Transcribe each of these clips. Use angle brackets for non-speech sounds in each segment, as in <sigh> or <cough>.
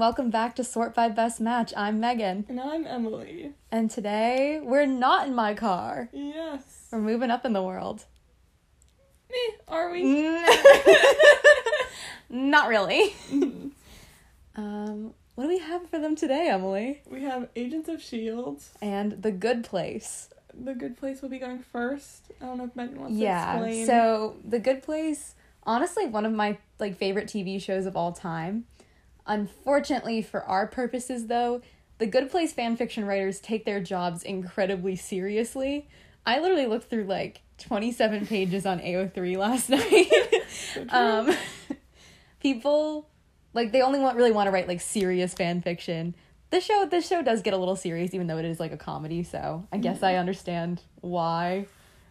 Welcome back to Sort by Best Match. I'm Megan. And I'm Emily. And today we're not in my car. Yes. We're moving up in the world. Me, are we? <laughs> not really. um, what do we have for them today, Emily? We have Agents of S.H.I.E.L.D. And The Good Place. The Good Place will be going first. I don't know if Megan wants yeah, to explain. Yeah, so The Good Place, honestly, one of my like favorite TV shows of all time. Unfortunately, for our purposes, though, the Good Place fanfiction writers take their jobs incredibly seriously. I literally looked through like 27 pages on AO3 last <laughs> night. um, <laughs> people, like, they only want really want to write like serious fan fiction. This show, this show does get a little serious, even though it is like a comedy. So I guess I understand why,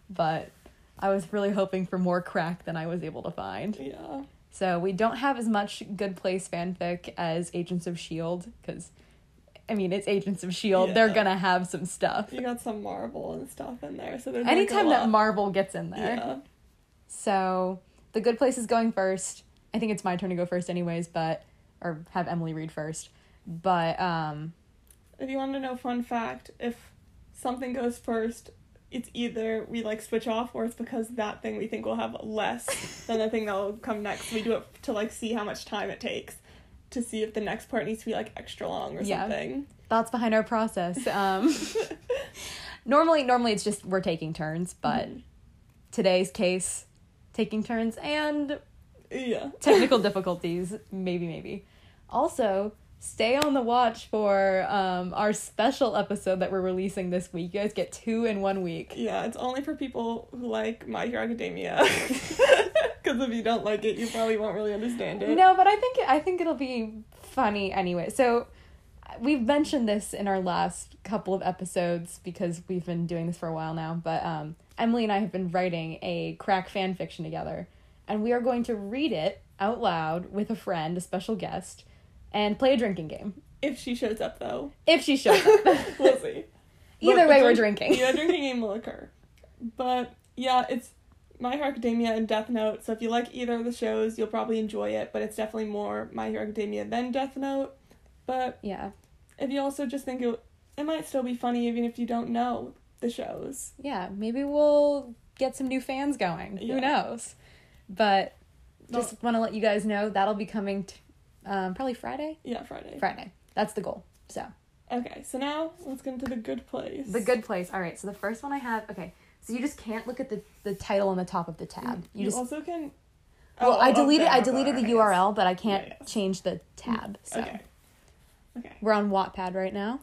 but I was really hoping for more crack than I was able to find. yeah. So we don't have as much Good Place fanfic as Agents of S.H.I.E.L.D. because, I mean, it's Agents of S.H.I.E.L.D. They're gonna have some stuff. You got some Marvel and stuff in there, so Anytime like that. Marvel gets in there. Yeah. So The Good Place is going first. I think it's my turn to go first, anyways, but, or have Emily read first. But, um, If you want to know fun fact, if something goes first, it's either we like switch off or it's because that thing we think will have less than the thing that will come next. We do it to like see how much time it takes to see if the next part needs to be like extra long or Yeah. something. thoughts behind our process. Um, <laughs> normally, normally it's just we're taking turns, but Mhm. today's case, taking turns and Yeah. technical <laughs> difficulties, maybe, maybe. Also, stay on the watch for um, our special episode that we're releasing this week. You guys get two in one week. Yeah, it's only for people who like My Hero Academia. <laughs> <laughs> Because if you don't like it, you probably won't really understand it. No, but I think I think it'll be funny anyway. So we've mentioned this in our last couple of episodes because we've been doing this for a while now. But um, Emily and I have been writing a crack fan fiction together, and we are going to read it out loud with a friend, a special guest, and play a drinking game If she shows up, though, if she shows up. <laughs> we'll see. <laughs> Either But way, we're drink- drinking. Yeah, drinking <laughs> game will occur. But yeah, it's My Hero Academia and Death Note. So if you like either of the shows, you'll probably enjoy it. But it's definitely more My Hero Academia than Death Note. But Yeah, if you also just think it, it might still be funny even if you don't know the shows. yeah. Maybe we'll get some new fans going. Who knows? But just want to let you guys know that'll be coming t- um, probably Friday. Yeah, Friday. Friday. That's the goal. So Okay, so now let's get into the good place. the good place. All right. So the first one I have. Okay. So you just can't look at the the title on the top of the tab. You, You, just. also can. well, Oh, I oh, deleted. I deleted the URL, but I can't Yeah, yes. change the tab. So Okay. Okay. we're on Wattpad right now.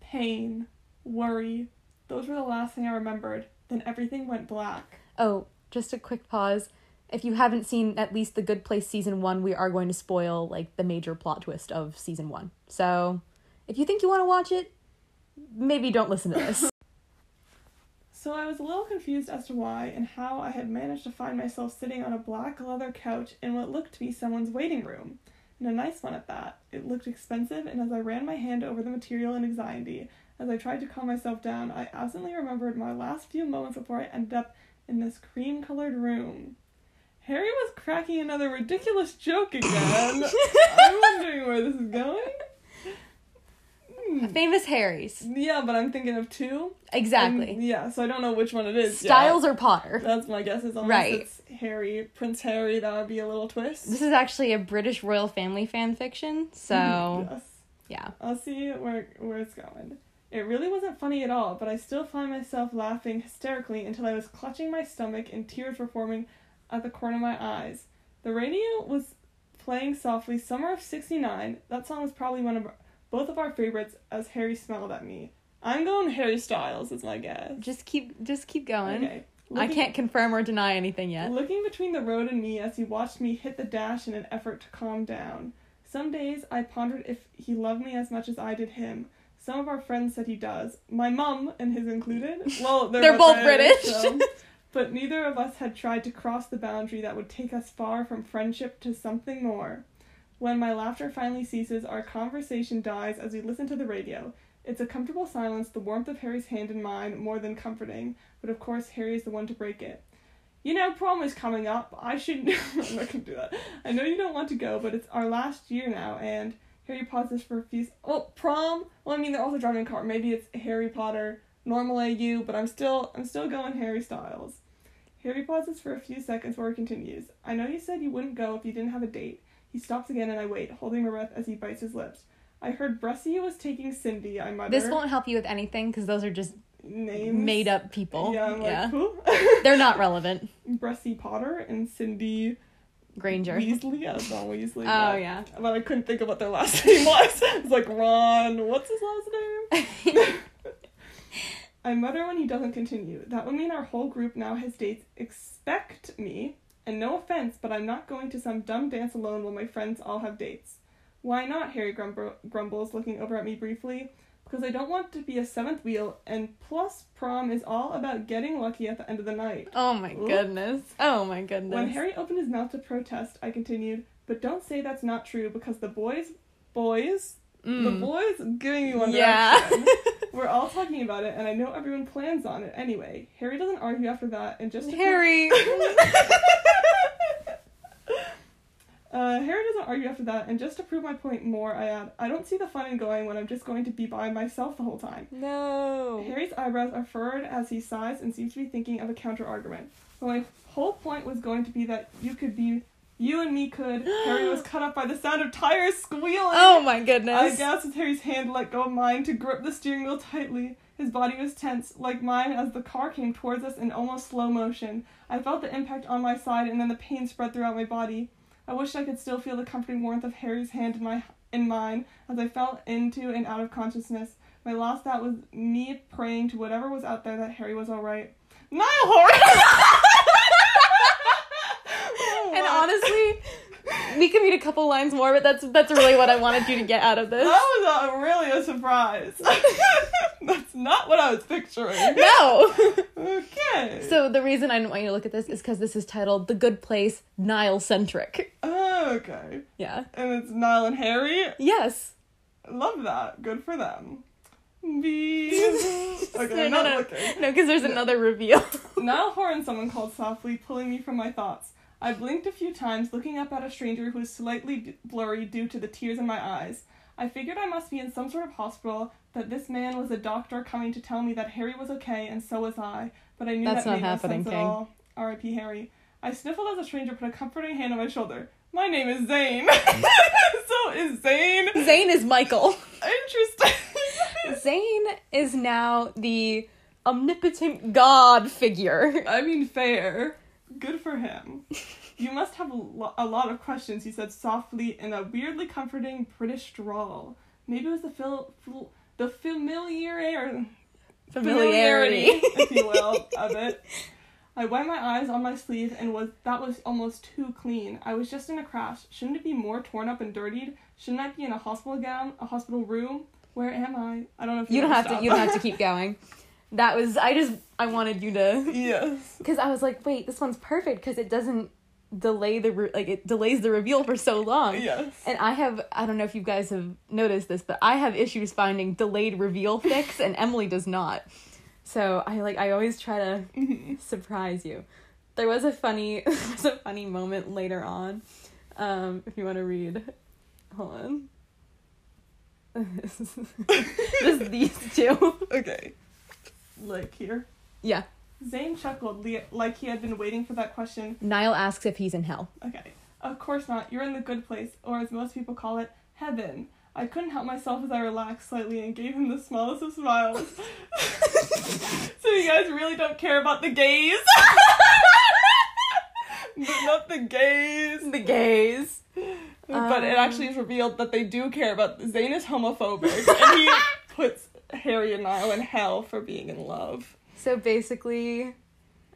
Pain, worry. Those were the last thing I remembered. Then everything went black. Oh, just a quick pause. If you haven't seen at least the Good Place season one, we are going to spoil like the major plot twist of season one. So if you think you want to watch it, maybe don't listen to this. <laughs> So I was a little confused as to why and how I had managed to find myself sitting on a black leather couch in what looked to be someone's waiting room. And a nice one at that. It looked expensive, and as I ran my hand over the material in anxiety, as I tried to calm myself down, I absently remembered my last few moments before I ended up in this cream colored room. Harry was cracking another ridiculous joke <laughs> again. I'm wondering where this is going. Hmm. Famous Harry's. Yeah, but I'm thinking of two. Exactly. And, yeah, so I don't know which one it is. yet. Styles or Potter. That's my guess. Is unless Right. it's Harry, Prince Harry, that would be a little twist. This is actually a British royal family fan fiction. So yes, yeah. I'll see where where it's going. It really wasn't funny at all, but I still find myself laughing hysterically until I was clutching my stomach and tears were forming at the corner of my eyes. The radio was playing softly "Summer of '69." That song was probably one of our, both of our favorites. As Harry smiled at me, I'm going Harry Styles is my guess. Just keep just keep going. Okay. I can't confirm or deny anything yet. Looking between the road and me as he watched me hit the dash in an effort to calm down. Some days I pondered if he loved me as much as I did him. Some of our friends said he does. My mum, and his included. Well, they're, They're both British. so- <laughs> but neither of us had tried to cross the boundary that would take us far from friendship to something more. When my laughter finally ceases, our conversation dies as we listen to the radio. It's a comfortable silence, the warmth of Harry's hand in mine more than comforting, but of course Harry is the one to break it. You know, prom is coming up. I shouldn't. <laughs> I'm not gonna do that. I know you don't want to go, but it's our last year now, and Harry pauses for a few. Oh, prom. Well, I mean, they're also driving a car. Maybe it's Harry Potter, normal AU, but I'm still, I'm still going Harry Styles. Harry pauses for a few seconds before he continues. I know you said you wouldn't go if you didn't have a date. He stops again, and I wait, holding my breath as he bites his lips. I heard Bressy was taking Cindy. I mutter. This won't help you with anything because those are just names made up people. Yeah, I'm yeah. like who? <laughs> They're not relevant. Bressy Potter and Cindy Granger. Weasley. Yeah, Ron Weasley. Oh but, yeah. But I couldn't think of what their last <laughs> name was. <laughs> It's like Ron. What's his last name? I mutter when he doesn't continue. That would mean our whole group now has dates. Expect me. And no offense, but I'm not going to some dumb dance alone while my friends all have dates. Why not? Harry grumble- grumbles, looking over at me briefly. Because I don't want to be a seventh wheel, and plus, prom is all about getting lucky at the end of the night. Oh my Oop. goodness. Oh my goodness. When Harry opened his mouth to protest, I continued, but don't say that's not true because the boys, boys, the Mm. boys giving me one Yeah. direction. <laughs> We're all talking about it, and I know everyone plans on it anyway. Harry doesn't argue after that, and just to Harry. <laughs> uh, Harry doesn't argue after that, and just to prove my point more, I add, I don't see the fun in going when I'm just going to be by myself the whole time. no. Harry's eyebrows are furrowed as he sighs and seems to be thinking of a counter argument. But my whole point was going to be that you could be, you and me could. Harry was <gasps> cut up by the sound of tires squealing. Oh my goodness. I gasped as Harry's hand let go of mine to grip the steering wheel tightly. His body was tense, like mine, as the car came towards us in almost slow motion. I felt the impact on my side, and then the pain spread throughout my body. I wished I could still feel the comforting warmth of Harry's hand in my in mine as I fell into and out of consciousness. My last thought was me praying to whatever was out there that Harry was all right. Niall Horan. <laughs> And honestly, we could read a couple lines more, but that's that's really what I wanted you to get out of this. that was a, really a surprise. <laughs> That's not what I was picturing. No. Okay. So the reason I didn't want you to look at this is because this is titled "The Good Place Niall Centric." Oh, okay. Yeah. And it's Niall and Harry. Yes. Love that. Good for them. Bees. <laughs> Okay, no, I'm not no, looking. no, because there's another reveal. <laughs> Niall Horan, someone called softly, pulling me from my thoughts. I blinked a few times, looking up at a stranger who was slightly d- blurry due to the tears in my eyes. I figured I must be in some sort of hospital, that this man was a doctor coming to tell me that Harry was okay, and so was I. But I knew That's that not made no sense King. at all. R.I.P. Harry. I sniffled as a stranger put a comforting hand on my shoulder. My name is Zayn. <laughs> so is Zayn Zayn is Michael. <laughs> interesting? <laughs> Zayn is now the omnipotent god figure. I mean, fair. Good for him. You must have a, lo- a lot of questions, he said softly in a weirdly comforting British drawl. Maybe it was the fil- fil- the familiar Familiarity. if you will, of it. I wiped my eyes on my sleeve and was that was almost too clean. I was just in a crash. Shouldn't it be more torn up and dirtied? Shouldn't I be in a hospital gown, a hospital room? Where am I? I don't know if You don't have to. You don't have to <laughs> keep going. That was. I just. I wanted you to. yes. <laughs> Because I was like, wait, this one's perfect because it doesn't delay the re- like it delays the reveal for so long. Yes. And I have. I don't know if you guys have noticed this, but I have issues finding delayed reveal fics, <laughs> and Emily does not. So I like. I always try to <laughs> surprise you. There was a funny. there was a funny moment later on. Um, if you want to read, hold on. Just these two. Okay. Like here. Yeah. Zayn chuckled li- like he had been waiting for that question. Niall asks if he's in hell. Okay. Of course not. You're in the good place, or as most people call it, heaven. I couldn't help myself as I relaxed slightly and gave him the smallest of smiles. <laughs> so you guys really don't care about the gays? <laughs> but not the gays. The gays. But it Um. actually is revealed that they do care about Zayn is homophobic and he <laughs> puts Harry and Niall in hell for being in love. So basically,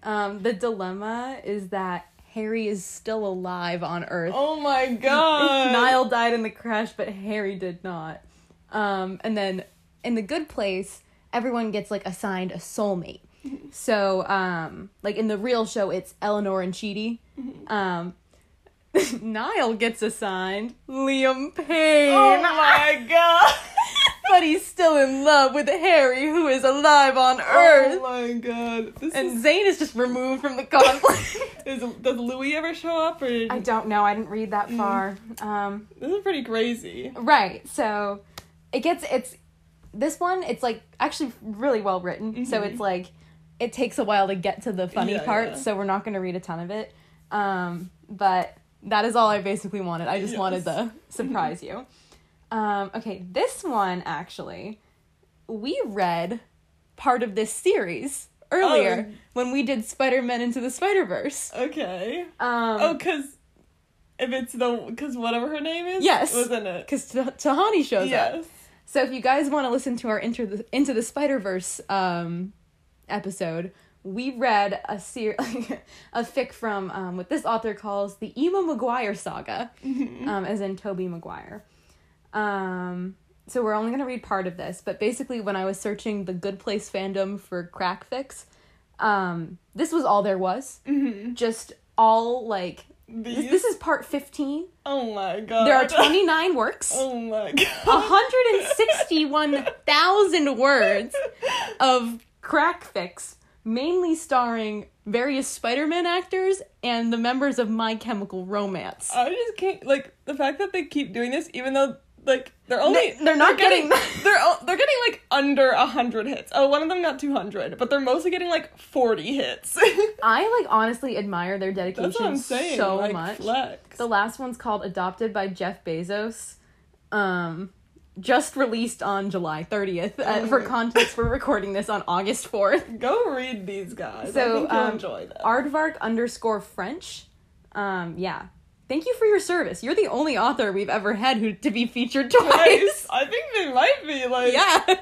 um, the dilemma is that Harry is still alive on Earth. Oh my god. <laughs> Niall died in the crash, but Harry did not. Um, and then in the good place, everyone gets like assigned a soulmate. <laughs> So, um, like in the real show, it's Eleanor and Chidi. <laughs> Um, Niall gets assigned Liam Payne. Oh my god. But he's still in love with Harry, who is alive on Earth. Oh my god. This and is, Zayn is just removed from the conflict. <laughs> is, does Louis ever show up or I don't know. I didn't read that far. Um, this is pretty crazy. right. So it gets it's this one. It's like actually really well written. So Mhm. it's like it takes a while to get to the funny Yeah, parts. yeah. So we're not going to read a ton of it. Um, but that is all I basically wanted. I just Yes. wanted to surprise you. Um, okay, this one actually, we read part of this series earlier Oh. when we did Spider Man into the Spider Verse. Okay. Um, Oh, cause if it's the cause whatever her name is, Yes. was in it. because Tahani shows up. Yes. So if you guys want to listen to our into the into the Spider Verse um, episode, we read a ser- <laughs> a fic from um, what this author calls the Emo Maguire saga, um, as in Tobey Maguire. Um, so we're only gonna read part of this, but basically, when I was searching the Good Place fandom for crack fix, um, this was all there was. Mhm. Just all like this, These. this is part fifteen. oh my god. There are twenty nine works. Oh my god. 161,000 words of crack fix, mainly starring various Spider-Man actors and the members of My Chemical Romance. I just can't like the fact that they keep doing this, even though like they're only They- they're not getting- they're o- they're getting like under a hundred hits. Oh, one of them got two hundred, but they're mostly getting like forty hits. <laughs> I like honestly admire their dedication That's what I'm saying. so like, much. Flex. The last one's called Adopted by Jeff Bezos. Um just released on July 30th. Uh, Oh for context, we're <laughs> recording this on August 4th. Go read these guys. So, I think you'll um, enjoy them. Aardvark underscore French. Um, yeah. Thank you for your service. You're the only author we've ever had who to be featured <laughs> twice. Nice. I think they might be like yeah.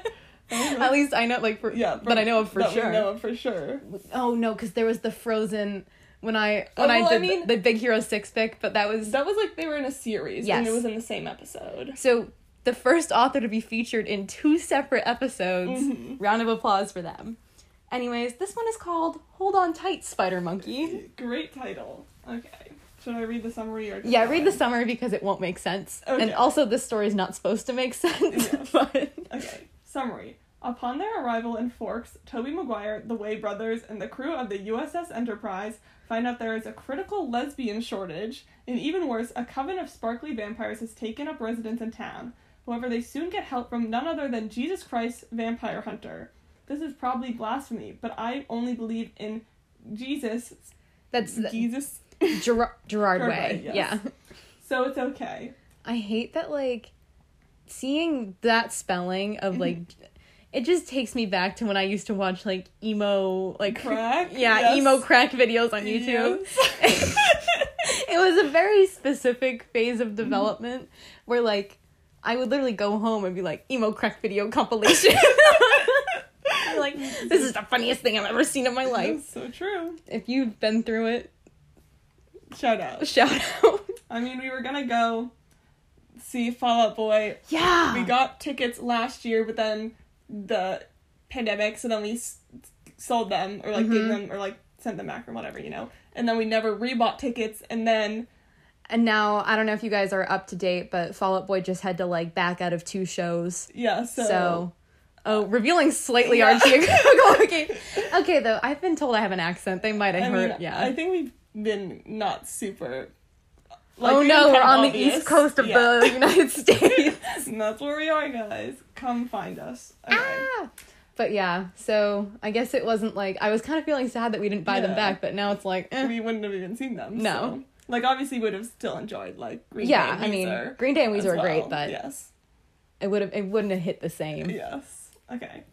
<laughs> At least I know, like, for, yeah, but I know of for that sure. We know of for sure. Oh no, because there was the Frozen when I when Oh, I well, I did mean- the, the Big Hero Six pick, but that was That was like they were in a series Yes. and it was in the same episode. so the first author to be featured in two separate episodes. Mhm. Round of applause for them. Anyways, this one is called "Hold On Tight, Spider Monkey." Great title. Okay. Should I read the summary or just Yeah, read the summary because it won't make sense, and also this story is not supposed to make <laughs> sense. Yes. <laughs> but Okay. Summary. Upon their arrival in Forks, Tobey Maguire, the Way brothers, and the crew of the USS Enterprise find out there is a critical lesbian shortage, and even worse, a coven of sparkly vampires has taken up residence in town. However, they soon get help from none other than Jesus Christ, Vampire Hunter. This is probably blasphemy, but I only believe in Jesus. that's the, Jesus. Gerard, Gerard Way. Yes. Yeah. So it's okay. I hate that like seeing that spelling of <laughs> like it just takes me back to when I used to watch like emo like Crack? <laughs> yeah, Yes. emo crack videos on YouTube. Yes. <laughs> it was a very specific phase of mm-hmm. development where like I would literally go home and be like emo crack video compilation. Like this is the funniest thing I've ever seen in my life. That's so true. If you've been through it, Shout out. shout out. <laughs> I mean, we were gonna go see Fall Out Boy. Yeah. We got tickets last year, but then the pandemic, so then we s- sold them or like gave Mhm. them or like sent them back or whatever, you know. And then we never rebought tickets, and then And now I don't know if you guys are up to date, but Fall Out Boy just had to like back out of two shows. yeah, so, So, oh, revealing slightly Yeah. our geographical. <laughs> okay, <laughs> okay. Though I've been told I have an accent. They might have heard. mean, yeah. I think we've been not super. Like, oh no, we're on the east coast of Yeah. the <laughs> United <laughs> States. and that's where we are, guys. Come find us. Okay. ah! But yeah, so I guess it wasn't like I was kind of feeling sad that we didn't buy them back, but now it's like, eh. we wouldn't have even seen them. No. so. Like obviously would have still enjoyed like Green yeah. Day, I mean, Green Day and Weezer are great, but yes, it would have it wouldn't have hit the same. yes. Okay.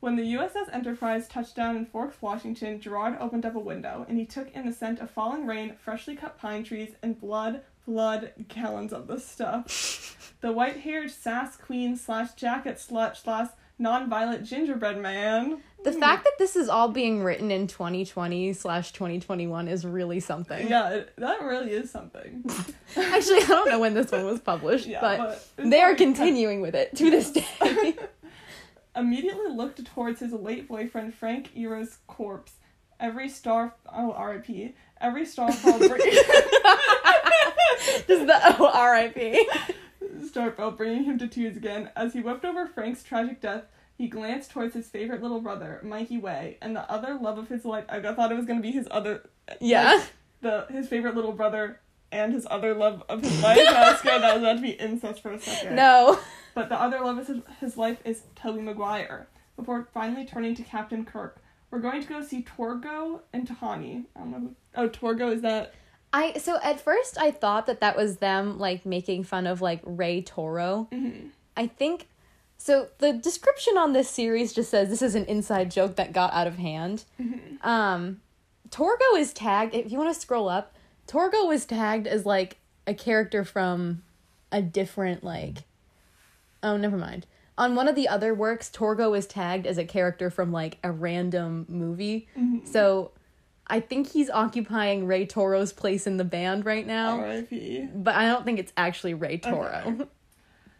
When the USS Enterprise touched down in Forks, Washington, Gerard opened up a window and he took in the scent of falling rain, freshly cut pine trees, and blood, blood, gallons of the stuff. <laughs> the white-haired sass queen slash jacket slut slash non-violent gingerbread man. The fact that this is all being written in 2020 slash 2021 is really something. Yeah, it, that really is something. <laughs> Actually, I don't know when this one was published, Yeah, but, but they are of- uh, continuing with it to this day. <laughs> immediately looked towards his late boyfriend Frank Iero's corpse. Every star, oh R.I.P. Every star fall break. <laughs> <laughs> Just the oh, R.I.P. start felt, bringing him to tears again. As he wept over Frank's tragic death, he glanced towards his favorite little brother, Mikey Way, and the other love of his life. I thought it was gonna be his other, Yeah. the his favorite little brother and his other love of his life. I was scared that was about to be incest for a second. No. But the other love of his, life is Tobey Maguire. Before finally turning to Captain Kirk, we're going to go see Torgo and Tahani. I don't know. Oh, Torgo is that? I so at first I thought that that was them like making fun of like Ray Toro. Mm-hmm. I think so the description on this series just says this is an inside joke that got out of hand. Mm-hmm. Um Torgo is tagged if you want to scroll up, Torgo was tagged as like a character from a different like Oh, never mind. On one of the other works, Torgo is tagged as a character from like a random movie. Mm-hmm. So I think he's occupying Ray Toro's place in the band right now R.I.P. but I don't think it's actually Ray Toro. Okay.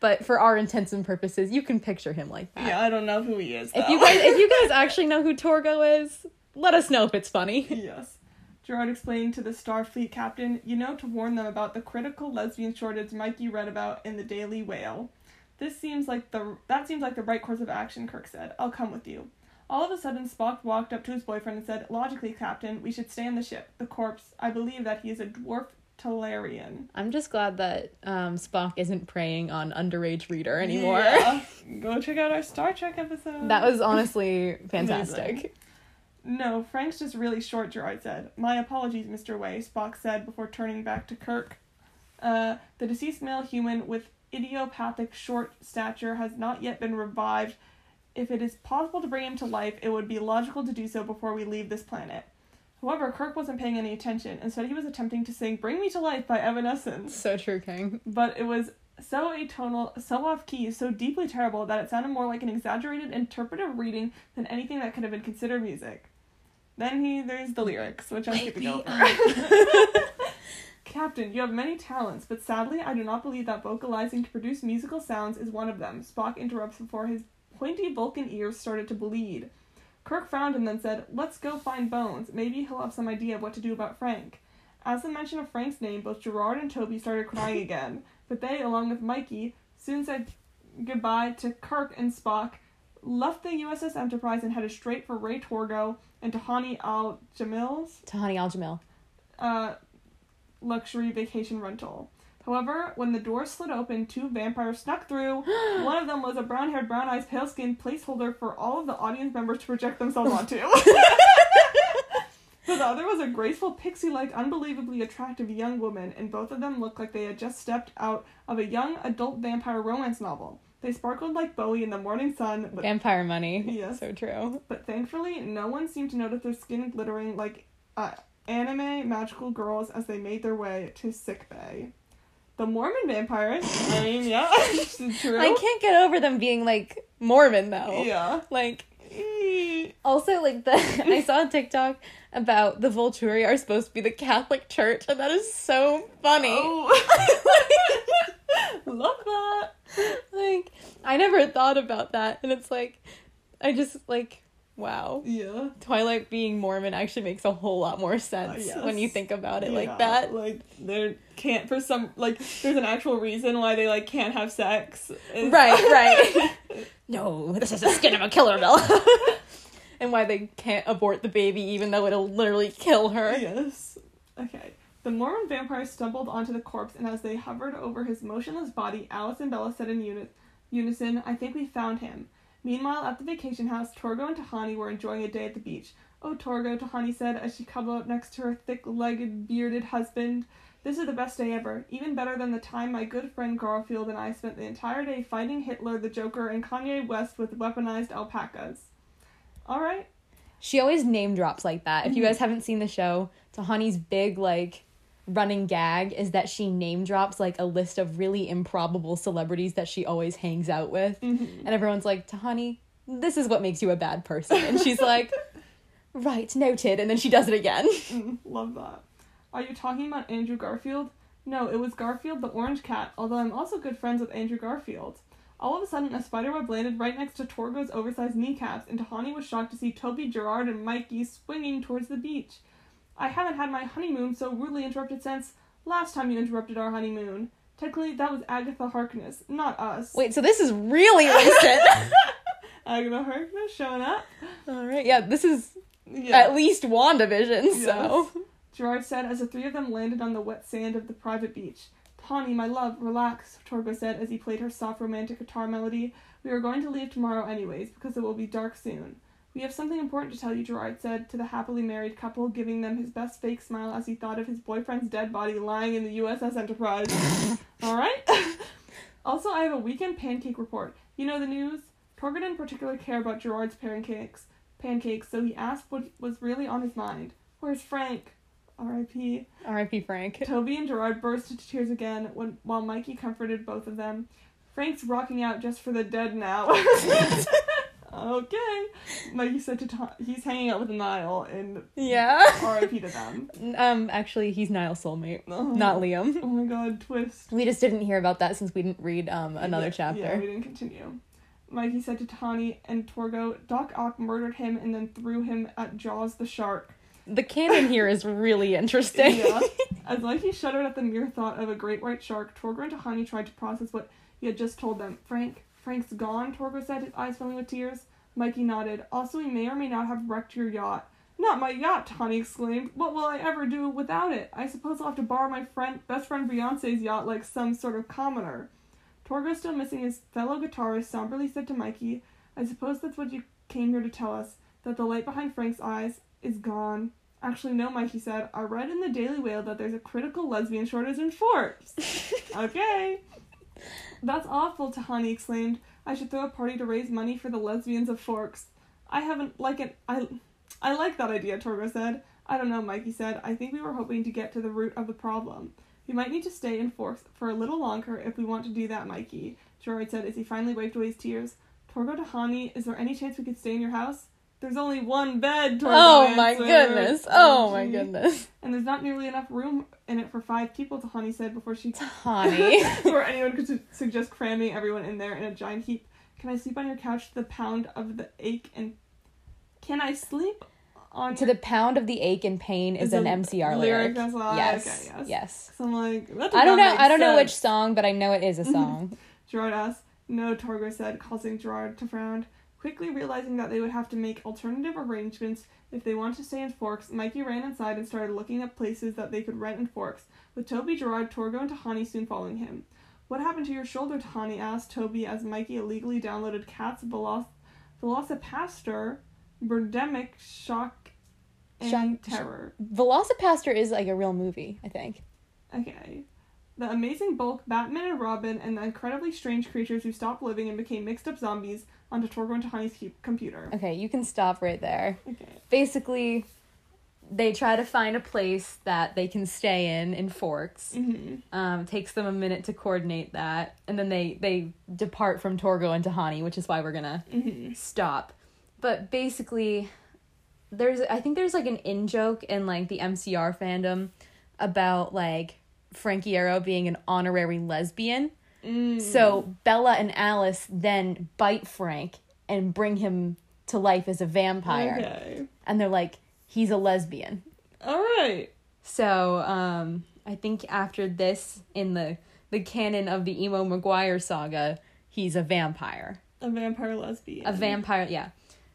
But for our intents and purposes, you can picture him like that. Yeah, I don't know who he is. If you guys if you guys <laughs> actually know who Torgo is, let us know if it's funny. yes. Gerard explained to the Starfleet captain, you know, to warn them about the critical lesbian shortage Mikey read about in the Daily Whale. This seems like the that seems like the right course of action, Kirk said. I'll come with you. All of a sudden, Spock walked up to his boyfriend and said, Logically, Captain, we should stay on the ship. The corpse, I believe that he is a dwarf Talarian. I'm just glad that um, Spock isn't preying on underage reader anymore. Yeah. <laughs> Go check out our Star Trek episode. That was honestly <laughs> fantastic. No, Frank's just really short, Gerard said. My apologies, Mr. Way, Spock said before turning back to Kirk. Uh, the deceased male human with idiopathic short stature has not yet been revived. If it is possible to bring him to life, it would be logical to do so before we leave this planet. However, Kirk wasn't paying any attention. Instead, he was attempting to sing Bring Me to Life by Evanescence. So true, King. But it was so atonal, so off key, so deeply terrible that it sounded more like an exaggerated interpretive reading than anything that could have been considered music. Then he there's the lyrics, which I'm Wake skipping me over. Um, <laughs> Captain, you have many talents, but sadly I do not believe that vocalizing to produce musical sounds is one of them. Spock interrupts before his pointy Vulcan ears started to bleed. Kirk frowned and then said, Let's go find Bones. Maybe he'll have some idea of what to do about Frank. As the mention of Frank's name, both Gerard and Tobey started crying again, but they, along with Mikey, soon said goodbye to Kirk and Spock, left the USS Enterprise and headed straight for Ray Torgo and Tahani Al Jamil's Tahani Al Jamil. uh, luxury vacation rental. However, when the door slid open, two vampires snuck through. <gasps> One of them was a brown haired, brown eyed, pale skinned placeholder for all of the audience members to project themselves onto. <laughs> but the other was a graceful, pixie like, unbelievably attractive young woman, and both of them looked like they had just stepped out of a young adult vampire romance novel. They sparkled like Bowie in the morning sun, but Vampire money. Yes. So true. but thankfully, no one seemed to notice their skin glittering like uh, anime magical girls as they made their way to sick bay. The Mormon vampires. I mean, yeah, <laughs> it's true. I can't get over them being like Mormon though. Yeah. Like also like the <laughs> I saw a TikTok about the Volturi are supposed to be the Catholic Church and that is so funny. Oh. <laughs> Love that. like I never thought about that and it's like I just like wow. Yeah. Twilight being Mormon actually makes a whole lot more sense Uh, yes. when you think about it Yeah, like that. Like there can't for some like there's an actual reason why they like can't have sex. It's- Right, <laughs> right. <laughs> no, this is the skin of a killer bill. <laughs> and why they can't abort the baby even though it'll literally kill her. Yes. Okay. The Mormon vampire stumbled onto the corpse, and as they hovered over his motionless body, Alice and Bella said in uni- unison, I think we found him. Meanwhile, at the vacation house, Torgo and Tahani were enjoying a day at the beach. Oh, Torgo, Tahani said as she cuddled up next to her thick legged, bearded husband. This is the best day ever. Even better than the time my good friend Garfield and I spent the entire day fighting Hitler, the Joker, and Kanye West with weaponized alpacas. Alright. She always name drops like that. If you mm-hmm. guys haven't seen the show, Tahani's big like running gag is that she name drops like a list of really improbable celebrities that she always hangs out with. Mhm. And everyone's like, Tahani, this is what makes you a bad person. And she's like, <laughs> right, noted. And then she does it again. Mm, love that. Are you talking about Andrew Garfield? No, it was Garfield the orange cat, although I'm also good friends with Andrew Garfield. All of a sudden, a spiderweb landed right next to Torgo's oversized kneecaps, and Tahani was shocked to see Tobey, Gerard, and Mikey swinging towards the beach. I haven't had my honeymoon so rudely interrupted since last time you interrupted our honeymoon. Technically, that was Agatha Harkness, not us. Wait, so this is really recent. <laughs> <laughs> Agatha Harkness showing up. All right, yeah, this is Yeah. at least WandaVision, so. Gerard said as the three of them landed on the wet sand of the private beach. Tawny, my love, relax, Torgo said as he played her soft romantic guitar melody. We are going to leave tomorrow anyways, because it will be dark soon. We have something important to tell you, Gerard said to the happily married couple, giving them his best fake smile as he thought of his boyfriend's dead body lying in the USS Enterprise. <laughs> Alright? <laughs> also, I have a weekend pancake report. You know the news? Torgo didn't particularly care about Gerard's pancakes, pancakes, so he asked what was really on his mind. Where's Frank? R.I.P. R.I.P. Frank. <laughs> Tobey and Gerard burst into tears again when while Mikey comforted both of them. Frank's rocking out just for the dead now. Okay. Mikey said to Tom, he's hanging out with Niall and Yeah. <laughs> R.I.P. to them. Um, actually, he's Niall's soulmate, Oh, not Liam. Oh my god, twist. We just didn't hear about that since we didn't read um another Yeah, chapter. Yeah, we didn't continue. Mikey said to Tawny and Torgo, Doc Ock murdered him and then threw him at Jaws the shark. The canon here is really <laughs> interesting. Yeah. <laughs> As Mikey shuddered at the mere thought of a great white shark, Torgo and Tahani tried to process what he had just told them. Frank, Frank's gone, Torgo said, his eyes filling with tears. Mikey nodded. Also, he may or may not have wrecked your yacht. Not my yacht, Tahani exclaimed. What will I ever do without it? I suppose I'll have to borrow my friend, best friend Beyonce's yacht like some sort of commoner. Torgo, still missing his fellow guitarist, somberly said to Mikey, I suppose that's what you came here to tell us, that the light behind Frank's eyes is gone. Actually, no, Mikey said. I read in the Daily Whale that there's a critical lesbian shortage in Forks. <laughs> okay. That's awful, Tahani exclaimed. I should throw a party to raise money for the lesbians of Forks. I haven't like it. I, I like that idea, Torgo said. I don't know, Mikey said. I think we were hoping to get to the root of the problem. We might need to stay in Forks for a little longer if we want to do that, Mikey, Gerard said as he finally wiped away his tears. Torgo Tahani, is there any chance we could stay in your house? There's only one bed, Oh my answered. goodness. Oh my gee. goodness. And there's not nearly enough room in it for five people, To Tahani said before she Honey. <laughs> before anyone could su- suggest cramming everyone in there in a giant heap. Can I sleep on your couch to the pound of the ache and can I sleep on to the pound of the ache and pain is, Is an MCR lyric, lyric. yes. okay, yes. yes. So I'm like, I don't know. I don't know which song, but I know it is a <laughs> song. Gerard asked. No, Torgo said, causing Gerard to frown. Quickly realizing that they would have to make alternative arrangements if they wanted to stay in Forks, Mikey ran inside and started looking up places that they could rent in Forks, with Tobey, Gerard, Torgo, and Tahani soon following him. What happened to your shoulder, Tahani asked Tobey as Mikey illegally downloaded Cat's Veloc- Velocipastor, Birdemic, Shock, and Shock- Terror. Velocipastor is like a real movie, I think. Okay. The amazing bulk, Batman and Robin, and the incredibly strange creatures who stopped living and became mixed up zombies onto Torgo and Tahani's cu- computer. Okay, you can stop right there. Okay. Basically, they try to find a place that they can stay in in Forks. hmm Um, takes them a minute to coordinate that, and then they they depart from Torgo and Tahani, which is why we're gonna hmm stop. But basically, there's I think there's like an in joke in like the MCR fandom about like Frankie Iero being an honorary lesbian. Mm. So Bella and Alice then bite Frank and bring him to life as a vampire, Okay. and they're like, he's a lesbian. All right. So um, I think after this, in the the canon of the Emo Maguire saga, he's a vampire. A vampire lesbian. A vampire, yeah.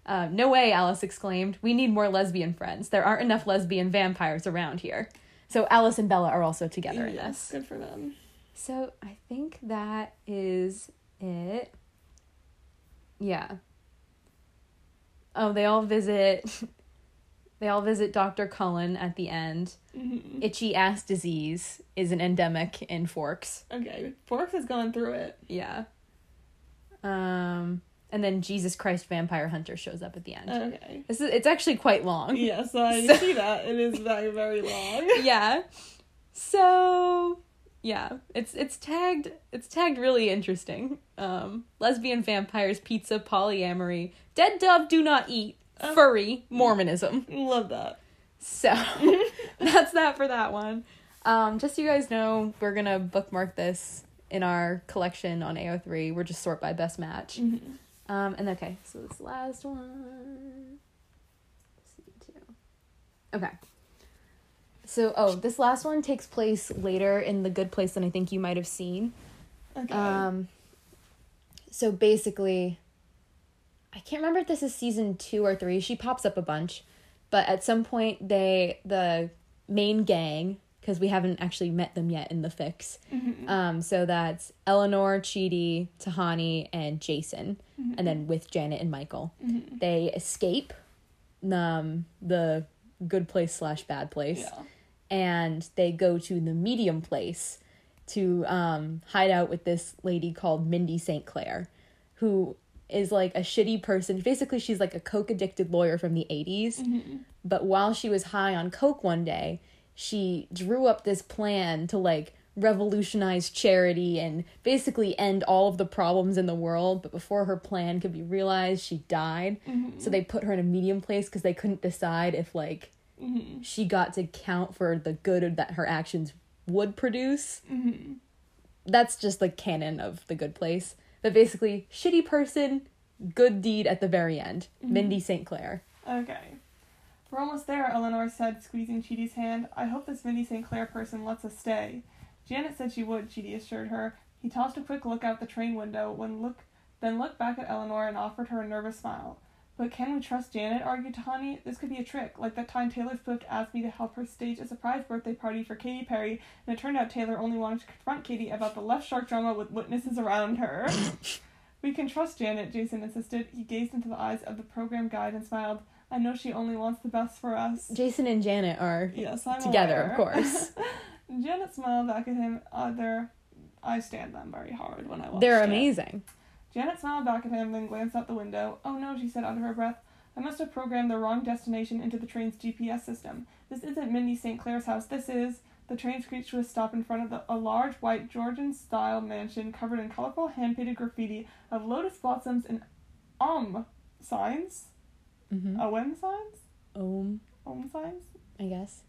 Uh, no way, Alice exclaimed. We need more lesbian friends. There aren't enough lesbian vampires around here. So Alice and Bella are also together in Yes, this. good for them. So I think that is it. Yeah. Oh, they all visit. <laughs> They all visit Dr. Cullen at the end. hmm Itchy ass disease is an endemic in Forks. Okay. Forks has gone through it. Yeah. Um, and then Jesus Christ Vampire Hunter shows up at the end. Okay. This is it's actually quite long. Yes, I <laughs> So- see that. It is very, very long. <laughs> yeah. So yeah, it's it's tagged it's tagged really interesting. Um, lesbian vampires, pizza, polyamory, dead dove do not eat, Oh. furry, Mormonism. Love that. So <laughs> that's that for that one. Um, just so you guys know, we're gonna bookmark this in our collection on AO3. We're just sort by best match. hmm Um, and okay, so this last one. C2. Okay. So, oh, this last one takes place later in The Good Place than I think you might have seen. Okay. Um, so basically, I can't remember if this is season two or three. She pops up a bunch, but at some point they the main gang because we haven't actually met them yet in the fix. Mhm. Um, so that's Eleanor, Chidi, Tahani, and Jason, Mm-hmm. and then with Janet and Michael, Mhm. they escape um the good place slash bad place Yeah. and they go to the medium place to um, hide out with this lady called Mindy St. Clair, who is like a shitty person. Basically, she's like a coke addicted lawyer from the 80s. Mhm. But while she was high on coke one day, she drew up this plan to like revolutionize charity and basically end all of the problems in the world. But before her plan could be realized, she died. Mhm. So they put her in a medium place because they couldn't decide if like Mhm. she got to count for the good that her actions would produce. Mhm. That's just the canon of the good place. But basically, shitty person, good deed at the very end. Mindy St. Clair. Okay. We're almost there, Eleanor said, squeezing Chidi's hand. I hope this Mindy St. Clair person lets us stay. Janet said she would, Chidi assured her. He tossed a quick look out the train window, when look, then looked back at Eleanor and offered her a nervous smile. But can we trust Janet? argued Tahani. This could be a trick, like that time Taylor Swift asked me to help her stage a surprise birthday party for Katy Perry, and it turned out Taylor only wanted to confront Katy about the left shark drama with witnesses around her. <laughs> we can trust Janet, Jason insisted. He gazed into the eyes of the program guide and smiled. I know she only wants the best for us. Jason and Janet are Yes, I'm together, aware. of course. <laughs> Janet smiled back at him. They're, I stand them very hard when I watch They're it. amazing. Janet smiled back at him, then glanced out the window. Oh no, she said under her breath. I must have programmed the wrong destination into the train's GPS system. This isn't Mindy St. Clair's house. This is. The train screeched to a stop in front of the, a large white Georgian style mansion covered in colorful hand painted graffiti of lotus blossoms and om signs. Mm-hmm. OM signs? Um, Om signs? I guess.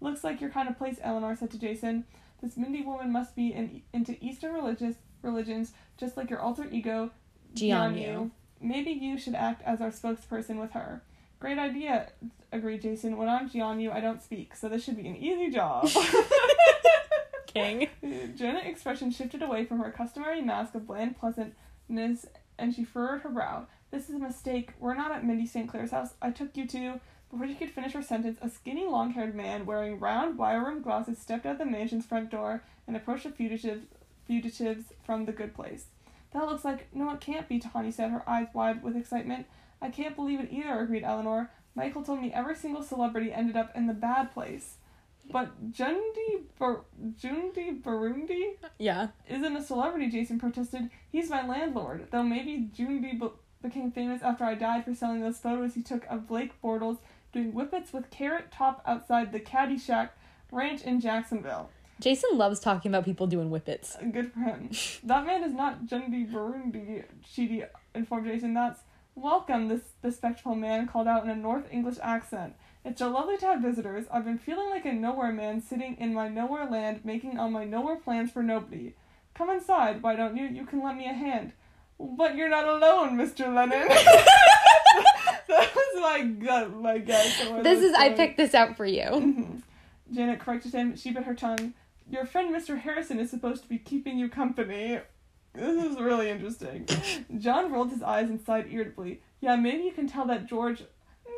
Looks like your kind of place, Eleanor said to Jason. This Mindy woman must be in, into Eastern religious religions, just like your alter ego, Jianyu. Maybe you should act as our spokesperson with her. Great idea, agreed Jason. When I'm Jianyu, I don't speak, so this should be an easy job. <laughs> <laughs> King. Janet's expression shifted away from her customary mask of bland pleasantness, and she furrowed her brow. This is a mistake. We're not at Mindy St. Clair's house. I took you to. Before she could finish her sentence, a skinny, long haired man wearing round, wire rimmed glasses stepped out the mansion's front door and approached the fugitives, fugitives from the good place. That looks like. No, it can't be, Tawny said, her eyes wide with excitement. I can't believe it either, agreed Eleanor. Michael told me every single celebrity ended up in the bad place. But Jundi Bar- Jundi Barundi Yeah. isn't a celebrity, Jason protested. He's my landlord, though maybe Jundi be- became famous after I died for selling those photos he took of Blake Bortles doing whippets with Carrot Top outside the Caddy Shack Ranch in Jacksonville. Jason loves talking about people doing whippets. Uh, good for him. <laughs> that man is not Jundi Barundi, Chidi informed Jason. That's welcome, this bespectacled man called out in a North English accent. It's so lovely to have visitors. I've been feeling like a nowhere man sitting in my nowhere land making all my nowhere plans for nobody. Come inside, why don't you? You can lend me a hand. But you're not alone, Mr. Lennon. <laughs> that was my gut, my guess. This is I picked this out for you. Mhm. Janet corrected him. She bit her tongue. Your friend Mr. Harrison is supposed to be keeping you company. This is really interesting. John rolled his eyes and sighed irritably. Yeah, maybe you can tell that George.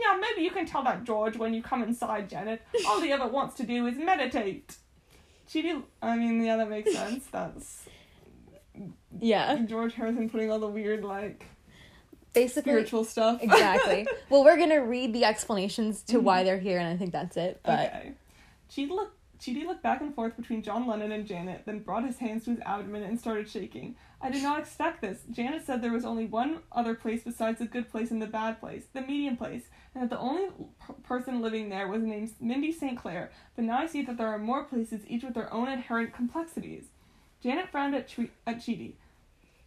Yeah, maybe you can tell that George when you come inside, Janet. All he ever wants to do is meditate. Chidi, I mean, yeah, that makes sense. That's Yeah. George Harrison putting all the weird, like, Basically spiritual stuff. exactly. <laughs> well, we're gonna read the explanations to why mm-hmm. they're here, and I think that's it. But Okay. Chidi looked, Chidi looked back and forth between John Lennon and Janet, then brought his hands to his abdomen and started shaking. I did not expect this. Janet said there was only one other place besides the good place and the bad place, the medium place, and that the only p- person living there was named Mindy St. Clair, but now I see that there are more places, each with their own inherent complexities. Janet frowned at, Chwe- at Chidi.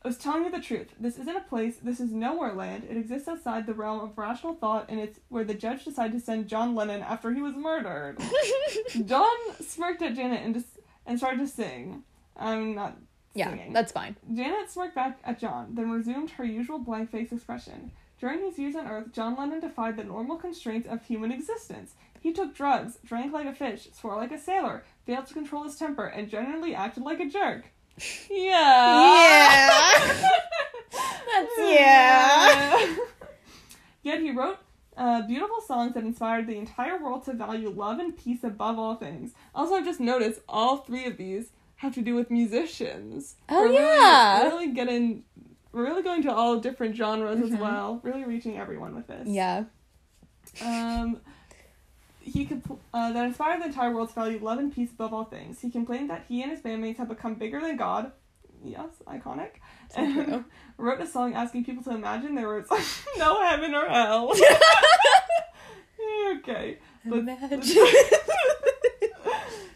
I was telling you the truth. This isn't a place. This is nowhere land. It exists outside the realm of rational thought, and it's where the judge decided to send John Lennon after he was murdered. <laughs> John smirked at Janet and just, and started to sing. I'm not yeah, singing. that's fine. Janet smirked back at John, then resumed her usual blank face expression. During his years on Earth, John Lennon defied the normal constraints of human existence. He took drugs, drank like a fish, swore like a sailor, failed to control his temper, and generally acted like a jerk. Yeah. Yeah. <laughs> That's <laughs> yeah. Yet he wrote uh, beautiful songs that inspired the entire world to value love and peace above all things. Also, I've just noticed all three of these have to do with musicians. Oh, We're yeah. we're really getting. We're really going to all different genres as Mhm. well. Really reaching everyone with this. Yeah. Um, he could uh, that inspired the entire world to value love and peace above all things. He complained that he and his bandmates have become bigger than God. Yes, iconic. So true. <laughs> wrote a song asking people to imagine there was <laughs> no heaven or hell. <laughs> okay. Imagine.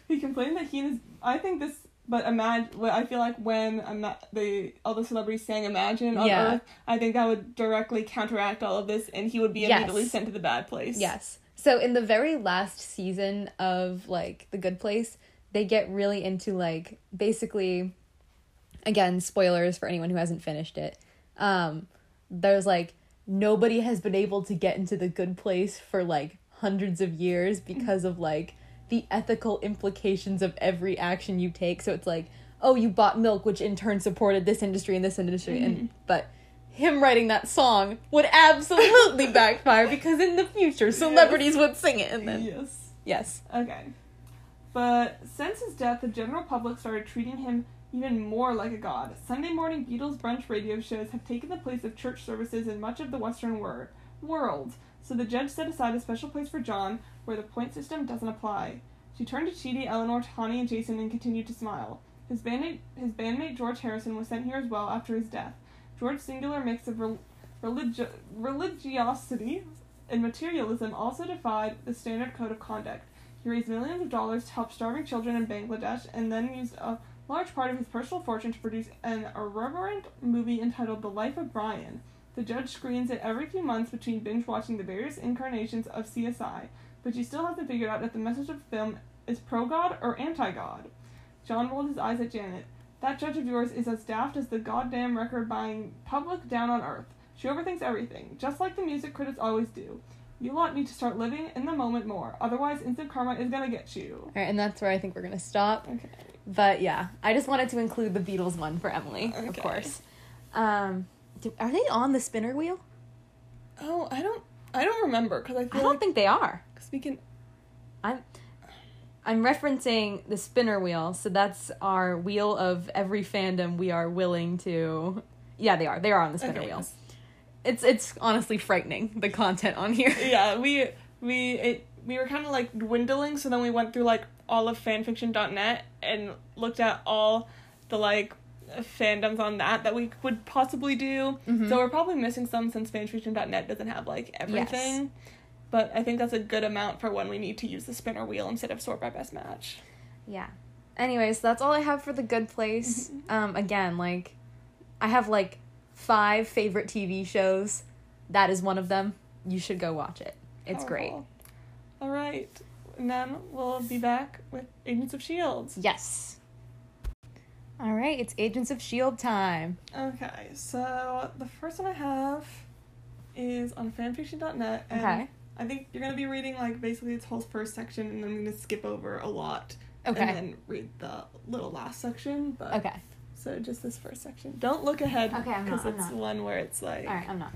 he complained that he and his I think this but imagine I feel like when ima- they all the celebrities sang Imagine on Yeah. Earth, I think that would directly counteract all of this and he would be Yes. immediately sent to the bad place. Yes. So in the very last season of like The Good Place, they get really into like basically again, spoilers for anyone who hasn't finished it. Um there's like nobody has been able to get into the good place for like hundreds of years because of like the ethical implications of every action you take. So it's like, oh, you bought milk which in turn supported this industry and this industry and but him writing that song would absolutely <laughs> backfire because in the future celebrities would sing it and then Yes. yes Okay. But since his death, the general public started treating him even more like a god. Sunday morning Beatles brunch radio shows have taken the place of church services in much of the Western wor- world, so the judge set aside a special place for John where the point system doesn't apply. She turned to Chidi, Eleanor, Tahani, and Jason and continued to smile. His bandmate, his bandmate George Harrison was sent here as well after his death. George's singular mix of rel- religi- religiosity and materialism also defied the standard code of conduct. He raised millions of dollars to help starving children in Bangladesh and then used a large part of his personal fortune to produce an irreverent movie entitled The Life of Brian. The judge screens it every few months between binge watching the various incarnations of CSI, but she still hasn't figured out if the message of the film is pro God or anti God. John rolled his eyes at Janet. That judge of yours is as daft as the goddamn record buying public down on earth. She overthinks everything, just like the music critics always do. You lot need to start living in the moment more, otherwise, instant karma is gonna get you. all right and that's where i think we're gonna stop Okay. but yeah i just wanted to include the beatles one for emily of course um do, are they on the spinner wheel Oh, I don't, I don't remember because I i don't like think they are cause we can. i'm i'm referencing the spinner wheel so that's our wheel of every fandom we are willing to yeah they are they are on the spinner Okay, wheel yes. it's it's honestly frightening the content on here <laughs> Yeah, we we it we were kind of like dwindling, so then we went through like all of fanfiction.net and looked at all the like fandoms on that that we would possibly do. Mhm. So we're probably missing some since fanfiction.net doesn't have like everything. But I think that's a good amount for when we need to use the spinner wheel instead of sort by best match. Yeah. Anyways, that's all I have for the good place. Um again, like I have like five favorite TV shows. That is one of them. You should go watch it. It's great. All right. And then we'll be back with Agents of Shields. Yes. All right, it's Agents of Shield time. Okay, so the first one I have is on fanfiction.net. And Okay. I think you're gonna be reading like basically its whole first section, and I'm gonna skip over a lot. Okay. And then read the little last section. But Okay. So just this first section. Don't look ahead. Okay, Because I'm it's one where it's like. All right, I'm not.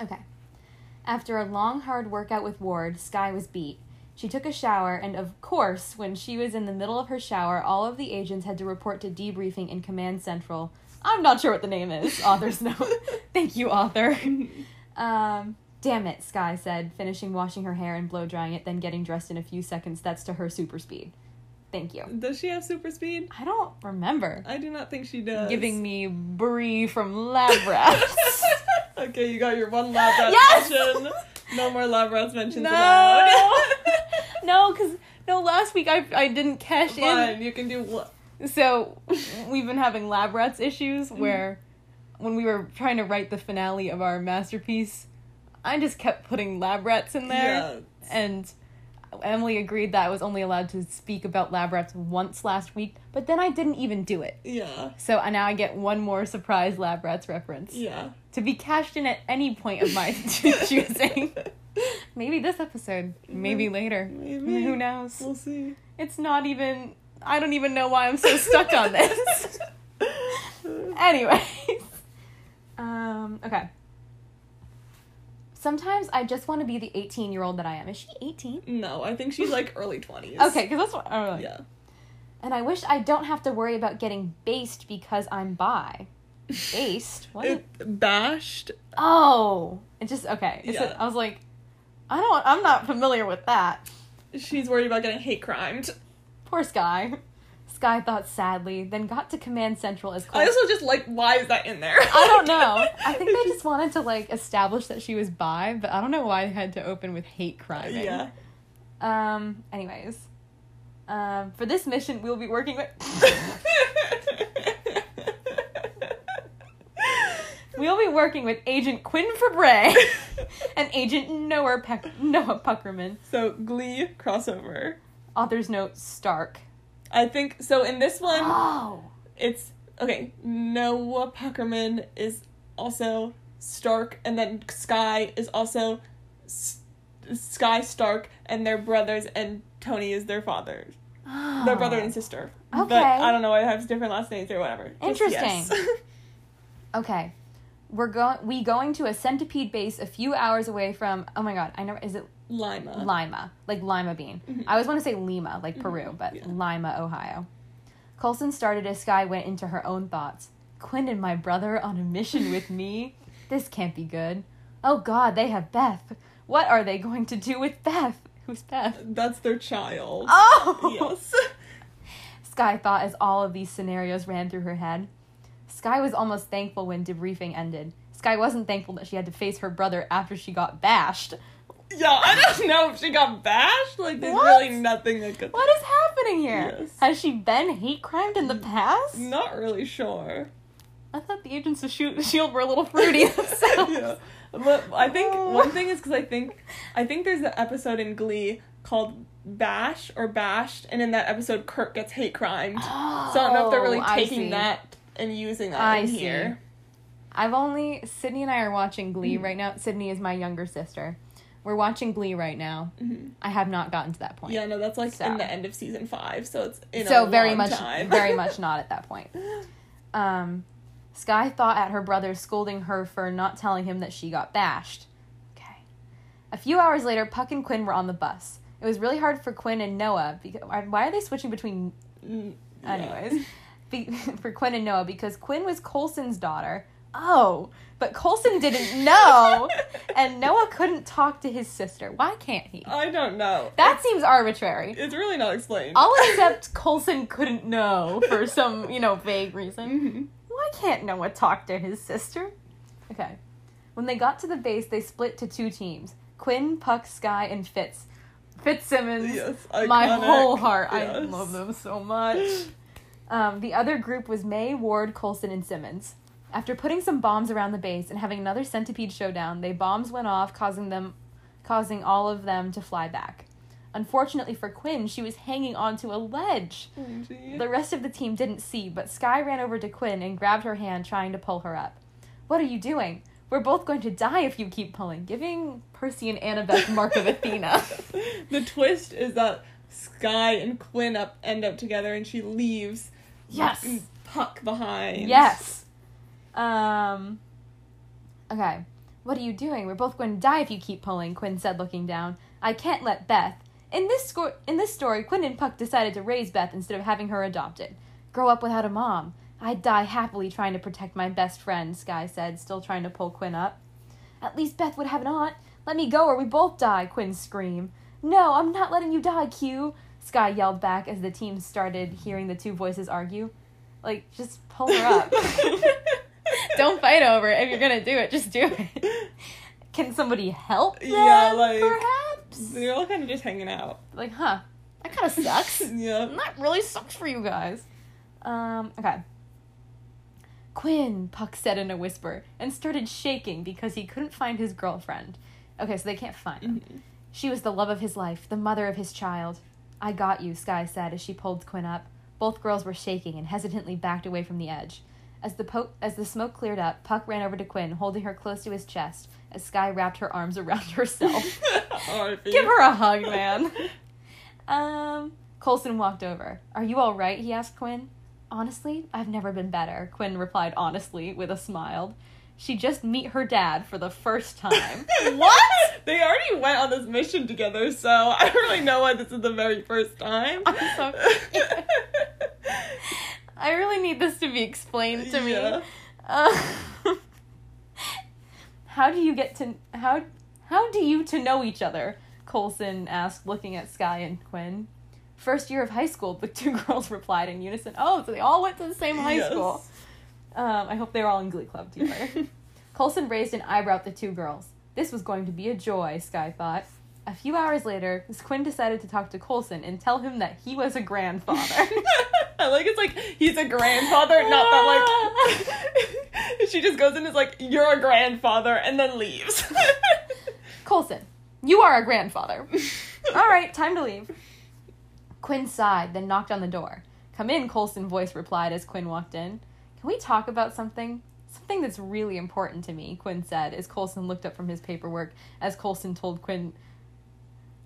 Okay. After a long, hard workout with Ward, Skye was beat. She took a shower, and of course, when she was in the middle of her shower, all of the agents had to report to debriefing in Command Central. I'm not sure what the name is. Author's <laughs> note. Thank you, author. <laughs> Um, damn it, Skye said, finishing washing her hair and blow drying it, then getting dressed in a few seconds. That's to her super speed. Thank you. Does she have super speed? I don't remember. I do not think she does. Giving me Bree from Lab Rats. <laughs> okay, you got your one lab rat Yes! mention. No more lab rats mentions No. allowed. <laughs> <laughs> no, because no, last week I I didn't cash Fine, you can do what? So we've been having lab rats issues where when we were trying to write the finale of our masterpiece, I just kept putting lab rats in there, Yeah. and Emily agreed that I was only allowed to speak about lab rats once last week, but then I didn't even do it. Yeah. So now I get one more surprise lab rats reference Yeah. to be cashed in at any point of my <laughs> choosing. Maybe this episode, maybe later. Maybe. Who knows? We'll see. It's not even. I don't even know why I'm so stuck on this. <laughs> Anyways. Um, okay. Sometimes I just want to be the 18 year old that I am. Is she 18? No, I think she's like early 20s. <laughs> Okay, because that's what. Oh, Yeah. And I wish I don't have to worry about getting based because I'm bi. Based? <laughs> What? It bashed. oh! It just. Okay. It's Yeah. I was like, I don't. I'm not familiar with that. She's worried about getting hate crimed. Poor Skye. Skye thought sadly, then got to Command Central as I Cole. also just like, why is that in there? I don't know. <laughs> I think they just wanted to like establish that she was bi, but I don't know why they had to open with hate crime. Yeah. Um. Anyways, um, for this mission, we'll be working with <laughs> we'll be working with Agent Quinn Fabray and Agent Noah Peck- Noah Puckerman. so, Glee crossover. Author's note: Stark. I think, so in this one, Oh. it's, okay, Noah Puckerman is also Stark, and then Skye is also S- Skye Stark, and they're brothers, and Tony is their father. Their brother and oh. sister. But Okay. I don't know why they have different last names or whatever. Interesting. yes. <laughs> Okay. We're going we going to a centipede base a few hours away from oh my god, I never is it Lima. Lima, like lima bean. Mhm. I always want to say Lima, like Peru, Mhm, but yeah. Lima, Ohio. Coulson started as Skye went into her own thoughts. Quinn and my brother on a mission with <laughs> me? This can't be good. Oh god, they have Beth. What are they going to do with Beth? Who's Beth? That's their child. Oh! Yes. <laughs> Skye thought as all of these scenarios ran through her head. Skye was almost thankful when debriefing ended. Skye wasn't thankful that she had to face her brother after she got bashed. Yeah, I don't know if she got bashed. Like, there's What? really nothing that could. What is happening here? Yes. Has she been hate crimed in the past? Not really sure. I thought the agents of Shield were a little fruity <laughs> themselves. yeah. But I think Oh. one thing is because I think I think there's an episode in Glee called Bash or Bashed, and in that episode, Kurt gets hate crimed. Oh, so I don't know if they're really Oh, taking that and using that I in see. here. I've only Sydney and I are watching Glee Mhm. right now. Sydney is my younger sister. We're watching Glee right now. Mhm. I have not gotten to that point. Yeah, no, that's like So. in the end of season five, so it's in so a very much very much <laughs> not at that point. Um, Skye thought at her brother scolding her for not telling him that she got bashed. Okay. A few hours later, Puck and Quinn were on the bus. It was really hard for Quinn and Noah because why are they switching between Mm, yeah. <laughs> anyways <laughs> for Quinn and Noah because Quinn was Coulson's daughter. Oh, but Coulson didn't know, and Noah couldn't talk to his sister. Why can't he? I don't know. That seems arbitrary. It's really not explained. I'll accept <laughs> Coulson couldn't know for some, you know, vague reason. Mhm. Why can't Noah talk to his sister? Okay. When they got to the base, they split to two teams Quinn, Puck, Skye, and Fitz. Fitzsimmons. Yes, My whole heart. I love them so much. <gasps> Um, the other group was May, Ward, Coulson, and Simmons. After putting some bombs around the base and having another centipede showdown, they bombs went off, causing them, causing all of them to fly back. Unfortunately for Quinn, she was hanging onto a ledge. Oh. The rest of the team didn't see, but Skye ran over to Quinn and grabbed her hand, trying to pull her up. What are you doing? We're both going to die if you keep pulling, giving Percy and Annabeth mark of Athena. <laughs> <laughs> the twist is that Skye and Quinn up end up together, and she leaves Yes. Puck behind. Yes. Um. Okay. What are you doing? We're both going to die if you keep pulling. Quinn said, looking down. I can't let Beth. In this sco- in this story, Quinn and Puck decided to raise Beth instead of having her adopted. Grow up without a mom. I'd die happily trying to protect my best friend. Skye said, still trying to pull Quinn up. At least Beth would have an aunt. Let me go or we both die. Quinn screamed. No, I'm not letting you die, Q. Skye yelled back as the team started hearing the two voices argue. Like, just pull her up. <laughs> <laughs> Don't fight over it. If you're gonna do it, just do it. Can somebody help? Them, Yeah, like- perhaps. They're all kind of just hanging out. Like, huh? That kind of sucks. <laughs> yeah. that really sucks for you guys. Um. Okay. Quinn, Puck said in a whisper, and started shaking because he couldn't find his girlfriend. Okay, so they can't find him. Mhm. She was the love of his life, the mother of his child. I got you, Skye said as she pulled Quinn up. Both girls were shaking and hesitantly backed away from the edge. As the, po- as the smoke cleared up, Puck ran over to Quinn, holding her close to his chest as Skye wrapped her arms around <laughs> herself. <laughs> Give her a hug, man. <laughs> um, Coulson walked over. Are you all right? He asked Quinn. Honestly, I've never been better, Quinn replied honestly with a smile. She just meet her dad for the first time. what? They already went on this mission together, so I don't really know why this is the very first time. I'm so I really need this to be explained to Yeah. me. Uh, <laughs> how do you get to how how do you to know each other? Coulson asked, looking at Skye and Quinn. First year of high school, the <laughs> two girls replied in unison. Oh, so they all went to the same high Yes. school. Um, I hope they were all in Glee Club together. <laughs> Coulson raised an eyebrow at the two girls. This was going to be a joy, Skye thought. A few hours later, Quinn decided to talk to Coulson and tell him that he was a grandfather. <laughs> I like it's like he's a grandfather, not that like <laughs> she just goes and is like, You're a grandfather and then leaves. <laughs> Coulson, you are a grandfather. All right, time to leave. Quinn sighed, then knocked on the door. Come in, Coulson voice replied as Quinn walked in. Can we talk about something? Something that's really important to me, Quinn said as Coulson looked up from his paperwork as Coulson told Quinn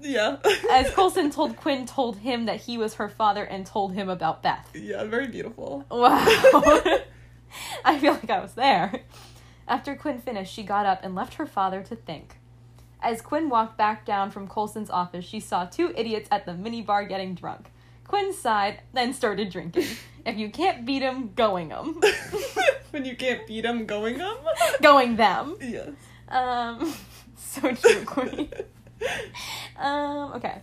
yeah. <laughs> as Coulson told Quinn told him that he was her father and told him about Beth. Yeah, very beautiful. Wow. <laughs> <laughs> I feel like I was there. After Quinn finished, she got up and left her father to think. As Quinn walked back down from Coulson's office, she saw two idiots at the minibar getting drunk. Quinn sighed, then started drinking. if you can't beat 'em, going 'em. when you can't beat them, going them. going them. Yes. Um, so true, Quinn. <laughs> Um, okay.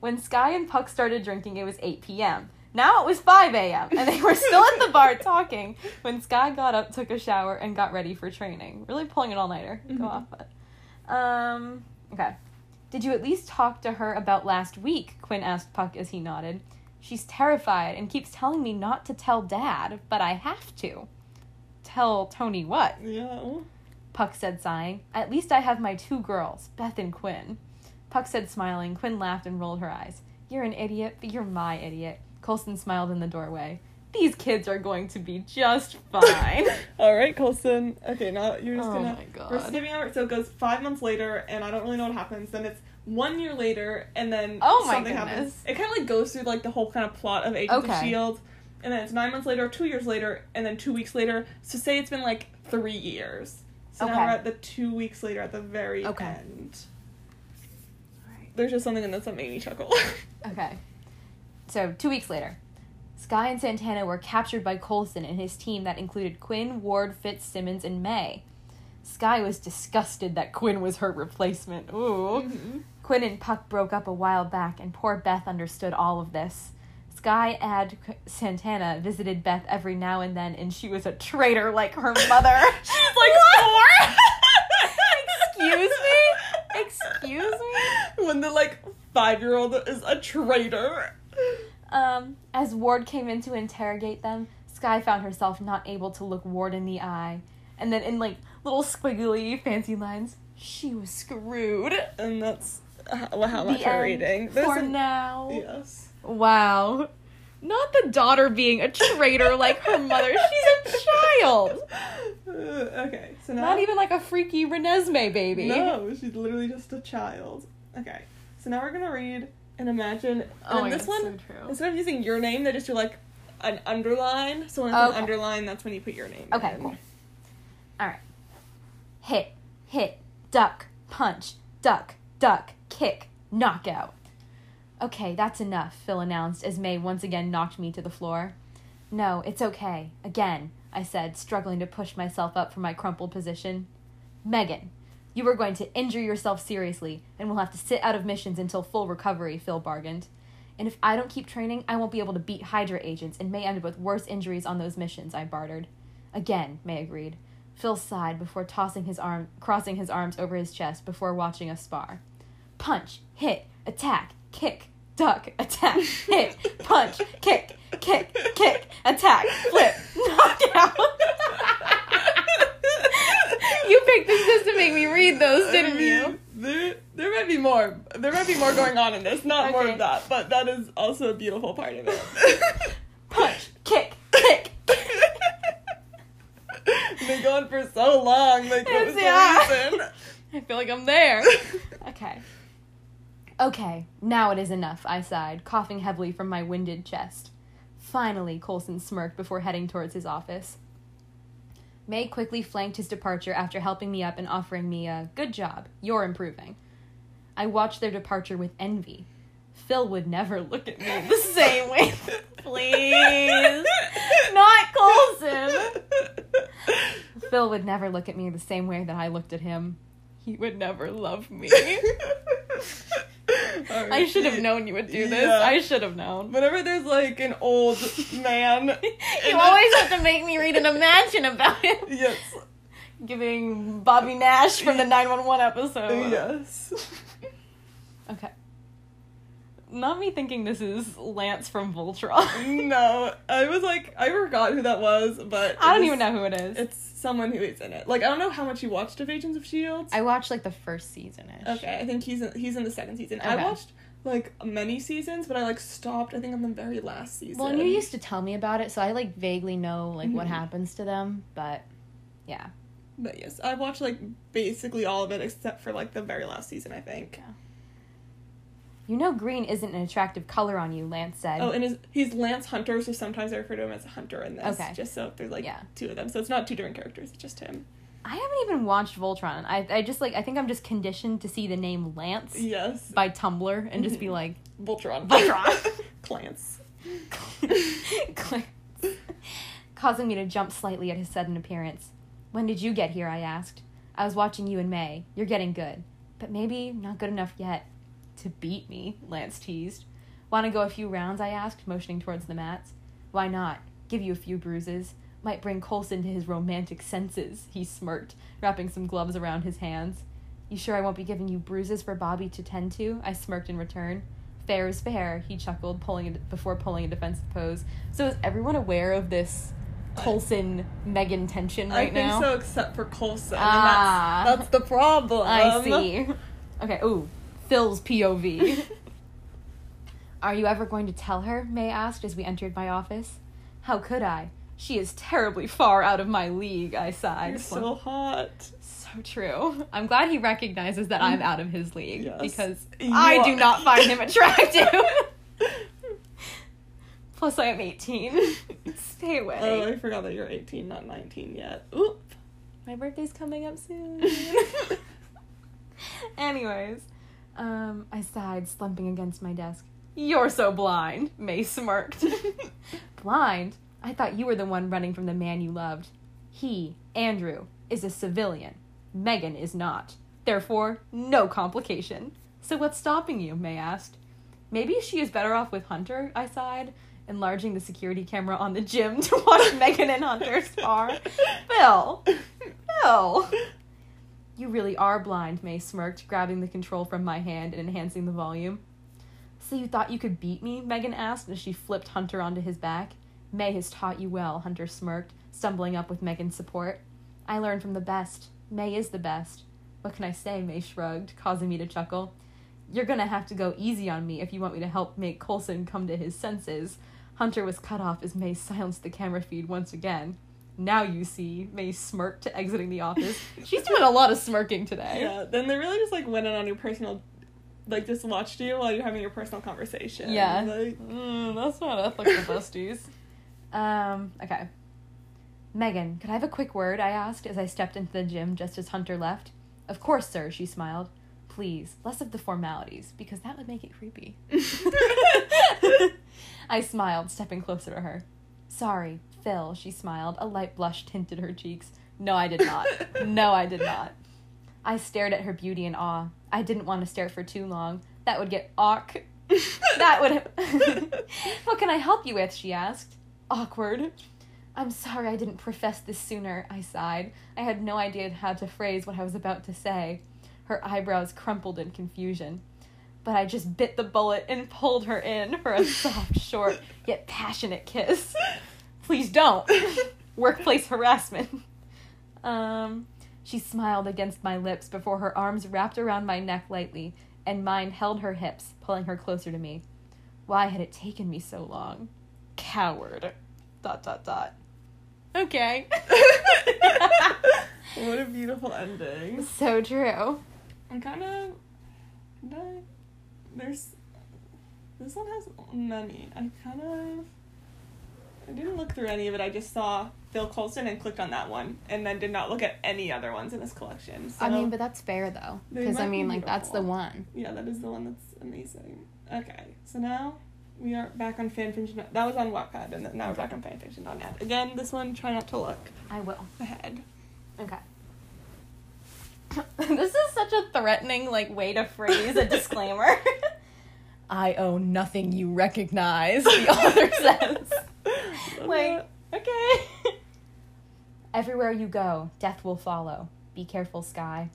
When Skye and Puck started drinking, it was 8 p.m. Now it was 5 a.m., and they were still at the bar <laughs> talking when Skye got up, took a shower, and got ready for training. Really pulling an all nighter. Go Mhm. off, but. Um, okay. Did you at least talk to her about last week? Quinn asked Puck as he nodded. She's terrified and keeps telling me not to tell Dad, but I have to. Tell Tony what? Yeah. Puck said, sighing. At least I have my two girls, Beth and Quinn. Puck said, smiling. Quinn laughed and rolled her eyes. You're an idiot, but you're my idiot. Coulson smiled in the doorway. These kids are going to be just <laughs> fine. All right, Coulson. Okay, now you're just Oh gonna. Oh my God. We're skipping over. So it goes five months later, and I don't really know what happens. Then it's one year later, and then Oh my something goodness. happens. It kind of like goes through like the whole kind of plot of Agents of Okay. Shield, and then it's nine months later, two years later, and then two weeks later. So say it's been like three years. So now we're at the two weeks later at the very Okay. end. There's just something in this that made me chuckle. <laughs> Okay. So, two weeks later, Skye and Santana were captured by Coulson and his team that included Quinn, Ward, Fitzsimmons, and May. Skye was disgusted that Quinn was her replacement. Ooh. Mhm. Quinn and Puck broke up a while back, and poor Beth understood all of this. Skye Ad Santana visited Beth every now and then, and she was a traitor like her mother. <laughs> She's like four. Excuse me? Excuse me? When the like five year old is a traitor. Um, as Ward came in to interrogate them, Skye found herself not able to look Ward in the eye. And then in like little squiggly fancy lines, she was screwed. And that's how, how much we're end reading. For an- now. Yes. Wow. Not the daughter being a traitor like her mother. She's a child. Uh, okay, so now. Not even like a freaky Renesmee baby. No, she's literally just a child. Okay, so now we're gonna read and imagine. And Oh my this God, one, so true. instead of using your name, they just do like an underline. So when it's Okay. an underline, that's when you put your name. Okay, in. cool. Alright. Hit, hit, duck, punch, duck, duck, kick, knockout. Okay, that's enough, Phil announced as May once again knocked me to the floor. No, it's okay. Again, I said, struggling to push myself up from my crumpled position. Megan, you are going to injure yourself seriously and will have to sit out of missions until full recovery, Phil bargained. And if I don't keep training, I won't be able to beat Hydra agents and may end up with worse injuries on those missions, I bartered. Again, May agreed. Phil sighed before tossing his arm, crossing his arms over his chest before watching us spar. Punch, hit, attack, kick, duck, attack, hit, punch, kick, kick, kick, attack, flip, knockout. <laughs> you picked this just to make me read those, didn't I mean, you? They're they're more. There might be more going on in this. Not more of that, but that is also a beautiful part of it. <laughs> Punch, kick, kick. <laughs> Been going for so long. Like, what was the reason? I feel like I'm there. Okay. Okay, now it is enough, I sighed, coughing heavily from my winded chest. Finally, Coulson smirked before heading towards his office. May quickly flanked his departure after helping me up and offering me a good job, you're improving. I watched their departure with envy. Phil would never look at me the same way. <laughs> Please. Not Coulson. Phil would never look at me the same way that I looked at him. He would never love me. <laughs> I should have known you would do this. Yeah. I should have known. Whenever there's like an old man, <laughs> You always have to make me read an imagine about him. <laughs> yes, Giving Bobby Nash from the <laughs> 911 episode. yes. Okay. Not me thinking this is Lance from Voltron. No, I was like, I forgot who that was, but I don't it even know who it is. It's someone who is in it. Like I don't know how much you watched of Agents of Shield. I watched like the first season. Okay, I think he's in, he's in the second season. I watched like many seasons, but I like stopped. I think on the very last season. Well, and you used to tell me about it, so I like vaguely know like what Mhm. happens to them, but yeah. But yes, I watched like basically all of it except for like the very last season. I think. You know green isn't an attractive color on you, Lance said. Oh, and his, he's Lance Hunter, so sometimes I refer to him as Hunter in this. Okay. Just so there's like Yeah. two of them, so it's not two different characters. It's just him. I haven't even watched Voltron. I I just like I think I'm just conditioned to see the name Lance Yes. by Tumblr and just be <laughs> like Voltron. Voltron. <laughs> <laughs> Klance. Clarence, causing me to jump slightly at his sudden appearance. When did you get here? I asked. I was watching you in May. You're getting good, but maybe not good enough yet to beat me. Lance teased. Want to go a few rounds? I asked, motioning towards the mats. Why not? Give you a few bruises. Might bring Coulson to his romantic senses. He smirked, wrapping some gloves around his hands. You sure I won't be giving you bruises for Bobby to tend to? I smirked in return. Fair is fair, he chuckled, pulling a, before pulling a defensive pose. So is everyone aware of this Coulson Megan tension right now? I think now? so, except for Coulson. Ah. and that's, that's the problem. I see. Okay, ooh, Phil's POV. <laughs> Are you ever going to tell her? May asked as we entered my office. How could I? She is terribly far out of my league, I sighed. You're so hot. So true. I'm glad he recognizes that I'm mm. out of his league Yes. because You I are- do not find him attractive. <laughs> Plus, I am 18. <laughs> Stay away. Oh, I forgot that you're 18, not 19 yet. Oop. My birthday's coming up soon. Anyways, um, I sighed, slumping against my desk. You're so blind, May smirked. <laughs> blind? I thought you were the one running from the man you loved. He, Andrew, is a civilian. Megan is not. Therefore, no complication. So what's stopping you? May asked. Maybe she is better off with Hunter, I sighed, enlarging the security camera on the gym <laughs> to watch Megan and Hunter spar. Phil! <laughs> Phil! You really are blind, May smirked, grabbing the control from my hand and enhancing the volume. So you thought you could beat me? Megan asked as she flipped Hunter onto his back. May has taught you well, Hunter smirked, stumbling up with Megan's support. I learned from the best. May is the best. What can I say? May shrugged, causing me to chuckle. You're gonna have to go easy on me if you want me to help make Coulson come to his senses. Hunter was cut off as May silenced the camera feed once again. Now you see, May smirked, exiting the office. She's doing a lot of smirking today. Yeah, then they really just like went in on your personal, like just watched you while you're having your personal conversation. Yeah. Like, Mm, that's not <laughs> ethical, besties. Um, okay. Megan, could I have a quick word? I asked as I stepped into the gym just as Hunter left. Of course, sir, she smiled. Please, less of the formalities, because that would make it creepy. <laughs> <laughs> I smiled, stepping closer to her. Sorry, Phil, she smiled. A light blush tinted her cheeks. No, I did not. <laughs> No, I did not. I stared at her beauty in awe. I didn't want to stare for too long. That would get awk. <laughs> That would. <laughs> what can I help you with? she asked. Awkward. I'm sorry I didn't profess this sooner, I sighed. I had no idea how to phrase what I was about to say. Her eyebrows crumpled in confusion. But I just bit the bullet and pulled her in for a soft, short, yet passionate kiss. Please don't. <laughs> Workplace harassment. Um, she smiled against my lips before her arms wrapped around my neck lightly and mine held her hips, pulling her closer to me. Why had it taken me so long? Coward. Dot dot dot. Okay. <laughs> what a beautiful ending. <laughs> so true. I'm kind of. There's. This one has many. I kind of. I didn't look through any of it. I just saw Phil Coulson and clicked on that one, and then did not look at any other ones in this collection. So, I mean, but that's fair though, because I might be mean, like that's the one. yeah, that is the one that's amazing. Okay, so now we are back on fanfiction. That was on Wattpad, and then now we're back on fanfiction.net. Again, this one, try not to look I will. ahead. Okay. <laughs> this is such a threatening like way to phrase a <laughs> disclaimer. <laughs> I own nothing you recognize, the author <laughs> says. Like, okay. Everywhere you go, death will follow. Be careful, Skye.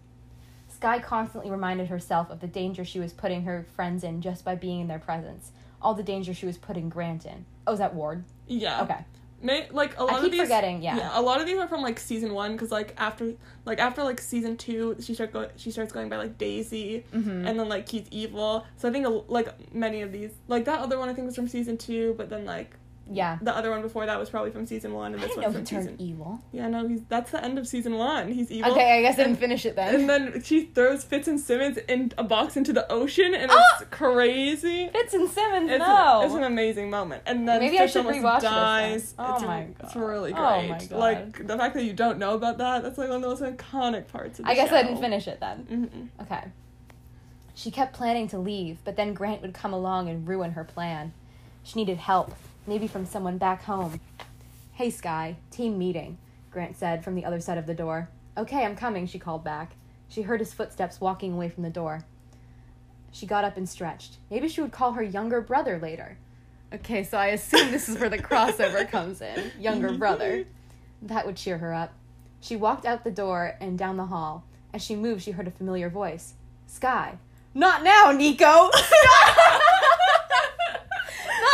Skye constantly reminded herself of the danger she was putting her friends in just by being in their presence. All the danger she was putting Grant in. Oh, is that Ward? yeah. Okay. May, like a lot keep of these, forgetting, yeah. a lot of these are from like season one because like after like after like season two, she start go she starts going by like Daisy, Mm-hmm. and then like he's evil. So I think like many of these, like that other one I think was from season two, but then like yeah. the other one before that was probably from season one, and this didn't know one's he from season. evil. Yeah, no, he's that's the end of season one. He's evil. Okay, I guess I didn't finish it then. And then she throws Fitz and Simmons in a box into the ocean, and Ah! it's crazy. Fitz and Simmons, It's, no. it's an amazing moment. And then Maybe I should almost rewatch this then. dies. Oh it's, my god, It's really great. Oh my God. Like the fact that you don't know about that, that's like one of the most iconic parts of the I guess show. I didn't finish it then. Mm-mm. Okay. She kept planning to leave, but then Grant would come along and ruin her plan. She needed help, maybe from someone back home. Hey, Skye, team meeting, Grant said from the other side of the door. Okay, I'm coming, she called back. She heard his footsteps walking away from the door. She got up and stretched. Maybe she would call her younger brother later. Okay, so I assume this is where the crossover comes in. Younger brother. That would cheer her up. She walked out the door and down the hall. As she moved, she heard a familiar voice. Skye. Not now, Nico! <laughs>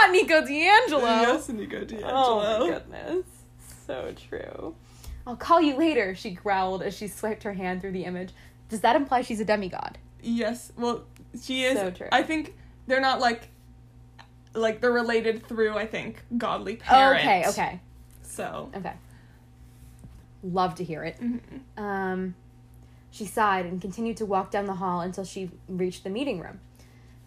Not Nico Di Angelo! Yes, Nico Di Angelo. Oh my goodness. So true. I'll call you later, she growled as she swiped her hand through the image. Does that imply she's a demigod? Yes. Well, she is. So true. I think they're not like, like they're related through. I think godly parents. okay, okay, So. okay. Love to hear it. mhm. Um, she sighed and continued to walk down the hall until she reached the meeting room.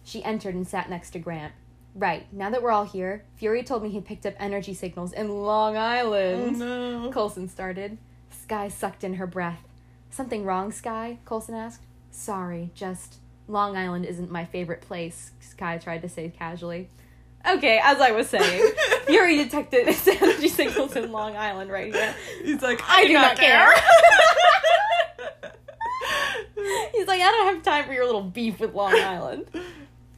She entered and sat next to Grant. Right, now that we're all here, Fury told me he picked up energy signals in Long Oh Island. no. Coulson started. Skye sucked in her breath. Something wrong, Skye? Coulson asked. Sorry, just Long Island isn't my favorite place, Skye tried to say casually. Okay, as I was saying, <laughs> Fury detected energy signals in Long Island right here. He's like, I do not care. <laughs> He's like, I don't have time for your little beef with Long Island.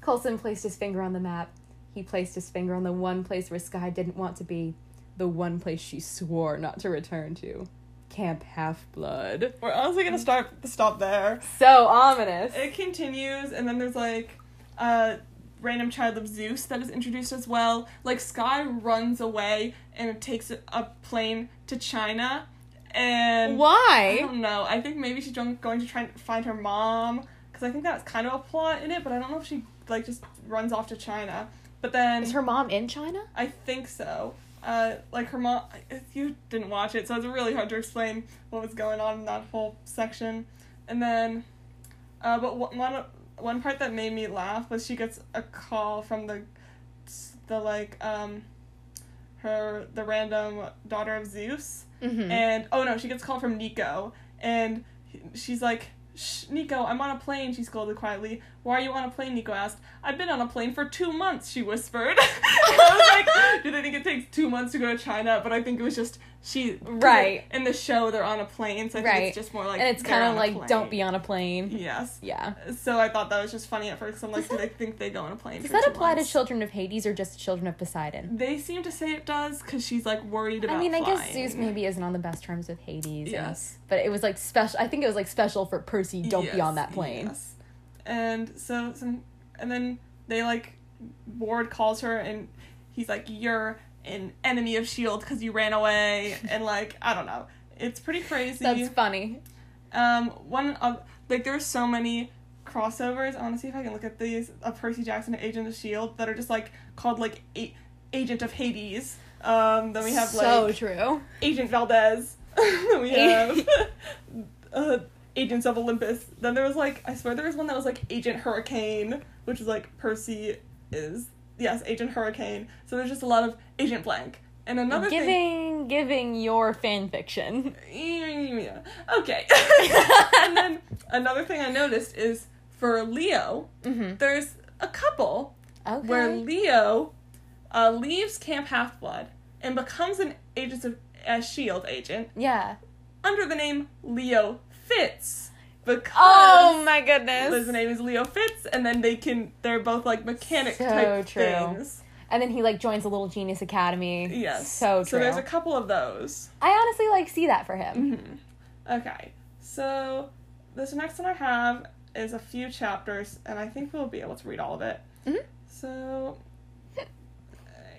Coulson placed his finger on the map. He placed his finger on the one place where Skye didn't want to be, the one place she swore not to return to. Camp Half Blood. We're honestly gonna start stop there. So ominous. It continues, and then there's like a random child of Zeus that is introduced as well. Like Skye runs away and it takes a- plane to China, and why? I don't know. I think maybe she's going going to try and find her mom because I think that's kind of a plot in it, but I don't know if she like just runs off to China. But then Is her mom in China? I think so. Uh, like her mom, you didn't watch it, so it's really hard to explain what was going on in that whole section. And then, uh, but one one- part that made me laugh was she gets a call from the, the like um, her the random daughter of Zeus, Mm-hmm. and oh no, she gets a call from Nico, and she's like. Shh, Nico, I'm on a plane, she scolded quietly. Why are you on a plane? Nico asked. I've been on a plane for two months, she whispered. <laughs> I was like, do they think it takes two months to go to China? But I think it was just she Right. In the show, they're on a plane, so I think Right. it's just more like. and it's kind of on like, don't be on a plane. Yes. Yeah. So I thought that was just funny at first. I'm like, do they think they go on a plane? Does that apply months? to children of Hades or just children of Poseidon? They seem to say it does because she's like worried about. I mean, I guess. Zeus maybe isn't on the best terms with Hades. and- Yes. but it was like special. I think it was like special for Percy. Don't be on that plane. yes. And so some, and then they like, Ward calls her and he's like, "You're an enemy of Shield because you ran away," and like I don't know, it's pretty crazy. That's funny. um, one of like there's so many crossovers. I want to see if I can look at these of Percy Jackson and Agent of Shield that are just like called like A- Agent of Hades. Um, then we have like so true. Agent Valdez. <laughs> then we <laughs> have uh, Agents of Olympus. Then there was like I swear there was one that was like Agent Hurricane, which is like Percy is yes Agent Hurricane. So there's just a lot of Agent Blank. And another thing. Giving giving your fan fiction. Yeah. Okay. <laughs> and then another thing I noticed is for Leo, Mm-hmm. there's a couple Okay. where Leo uh, leaves Camp Half Blood and becomes an agent of a Shield agent yeah. under the name Leo Fitz because Oh my goodness. his name is Leo Fitz, and then they can they're both like mechanic So type true. things. And then he like joins a little genius academy. Yes. So true. So there's a couple of those. I honestly like see that for him. hmm Okay, so this next one I have is a few chapters, and I think we'll be able to read all of it. Mhm. So uh,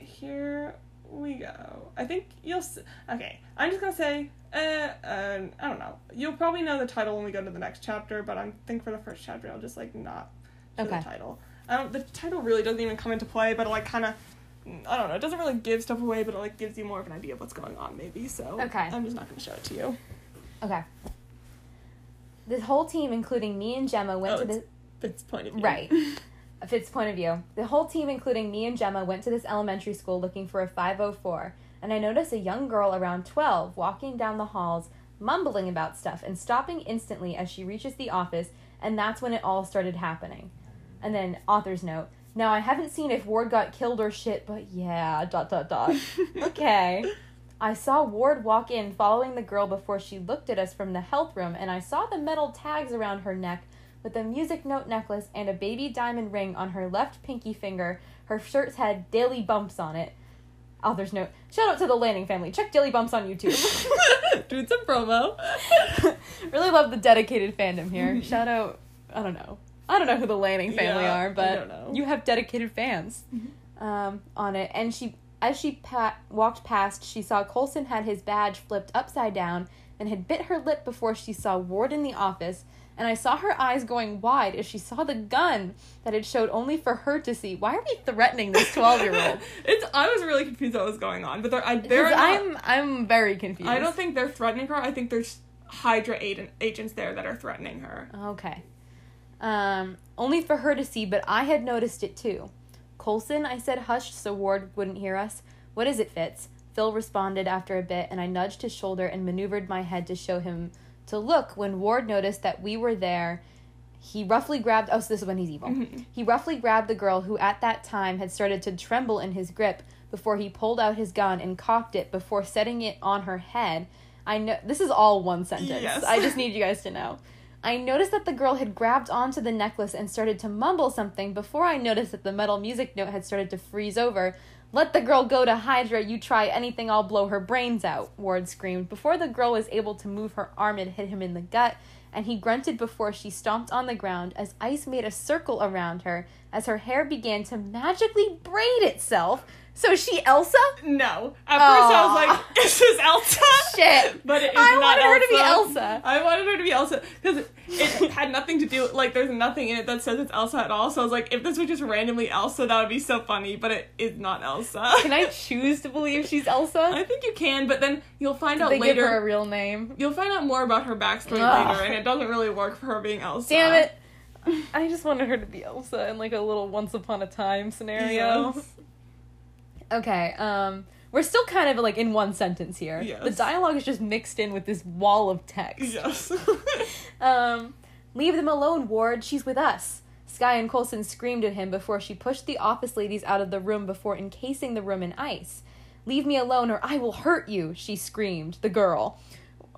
here we go. I think you'll. S- okay, I'm just gonna say. Uh, uh, I don't know. You'll probably know the title when we go to the next chapter, but I think for the first chapter, I'll just like not show Okay. the title. I don't. The title really doesn't even come into play, but it like kind of. I don't know. It doesn't really give stuff away, but it like gives you more of an idea of what's going on, maybe. So Okay. I'm just not gonna show it to you. Okay. The whole team, including me and Jemma, went Oh, to the it's- Fitz point of view. Right. <laughs> Fitz point of view. The whole team, including me and Jemma, went to this elementary school looking for a 504, and I noticed a young girl around 12 walking down the halls, mumbling about stuff and stopping instantly as she reaches the office, and that's when it all started happening. And then, author's note. Now, I haven't seen if Ward got killed or shit, but yeah, dot dot dot. <laughs> okay. I saw Ward walk in following the girl before she looked at us from the health room, and I saw the metal tags around her neck with a music note necklace and a baby diamond ring on her left pinky finger. Her shirts had daily bumps on it. Author's note. Shout out to the Lanning family. Check Daily Bumps on YouTube. <laughs> <laughs> Doing some promo. <laughs> really love the dedicated fandom here. Shout out, I don't know. I don't know who the Lanning family Yeah, are, but you have dedicated fans um, on it. And she, as she pa- walked past, she saw Coulson had his badge flipped upside down and had bit her lip before she saw Ward in the office. And I saw her eyes going wide as she saw the gun that had showed only for her to see. Why are we threatening this <laughs> twelve year old? it's. I was really confused what was going on, but they're. I, they're not, I'm I'm very confused. I don't think they're threatening her. I think there's Hydra agent, agents there that are threatening her. Okay. Um, only for her to see, but I had noticed it too. Coulson, I said hushed so Ward wouldn't hear us. What is it, Fitz? Phil responded after a bit, and I nudged his shoulder and maneuvered my head to show him to look. When Ward noticed that we were there, he roughly grabbed. Oh, so this is when he's evil. Mhm. He roughly grabbed the girl who at that time had started to tremble in his grip before he pulled out his gun and cocked it before setting it on her head. I know this is all one sentence. Yes. I just need you guys to know. I noticed that the girl had grabbed onto the necklace and started to mumble something before I noticed that the metal music note had started to freeze over. Let the girl go to Hydra, you try anything, I'll blow her brains out, Ward screamed. Before the girl was able to move her arm, it hit him in the gut, and he grunted before she stomped on the ground as ice made a circle around her as her hair began to magically braid itself. So is she Elsa? No. At first I was oh. like, <laughs> "Is this Elsa?" Shit. <laughs> But it is I not wanted her to be Elsa. Elsa. I wanted her to be Elsa because it had nothing to do. Like, there's nothing in it that says it's Elsa at all. So I was like, if this was just randomly Elsa, that would be so funny. But it is not Elsa. Can I choose to believe she's Elsa? <laughs> I think you can, but then you'll find out they later. give her a real name. You'll find out more about her backstory Ugh. later, and it doesn't really work for her being Elsa. Damn it. I just wanted her to be Elsa in like a little once upon a time scenario. Yes. Okay, um we're still kind of like in one sentence here. Yes. The dialogue is just mixed in with this wall of text. Yes. <laughs> Um leave them alone, Ward. She's with us. Skye and Coulson screamed at him before she pushed the office ladies out of the room before encasing the room in ice. Leave me alone or I will hurt you, she screamed, the girl.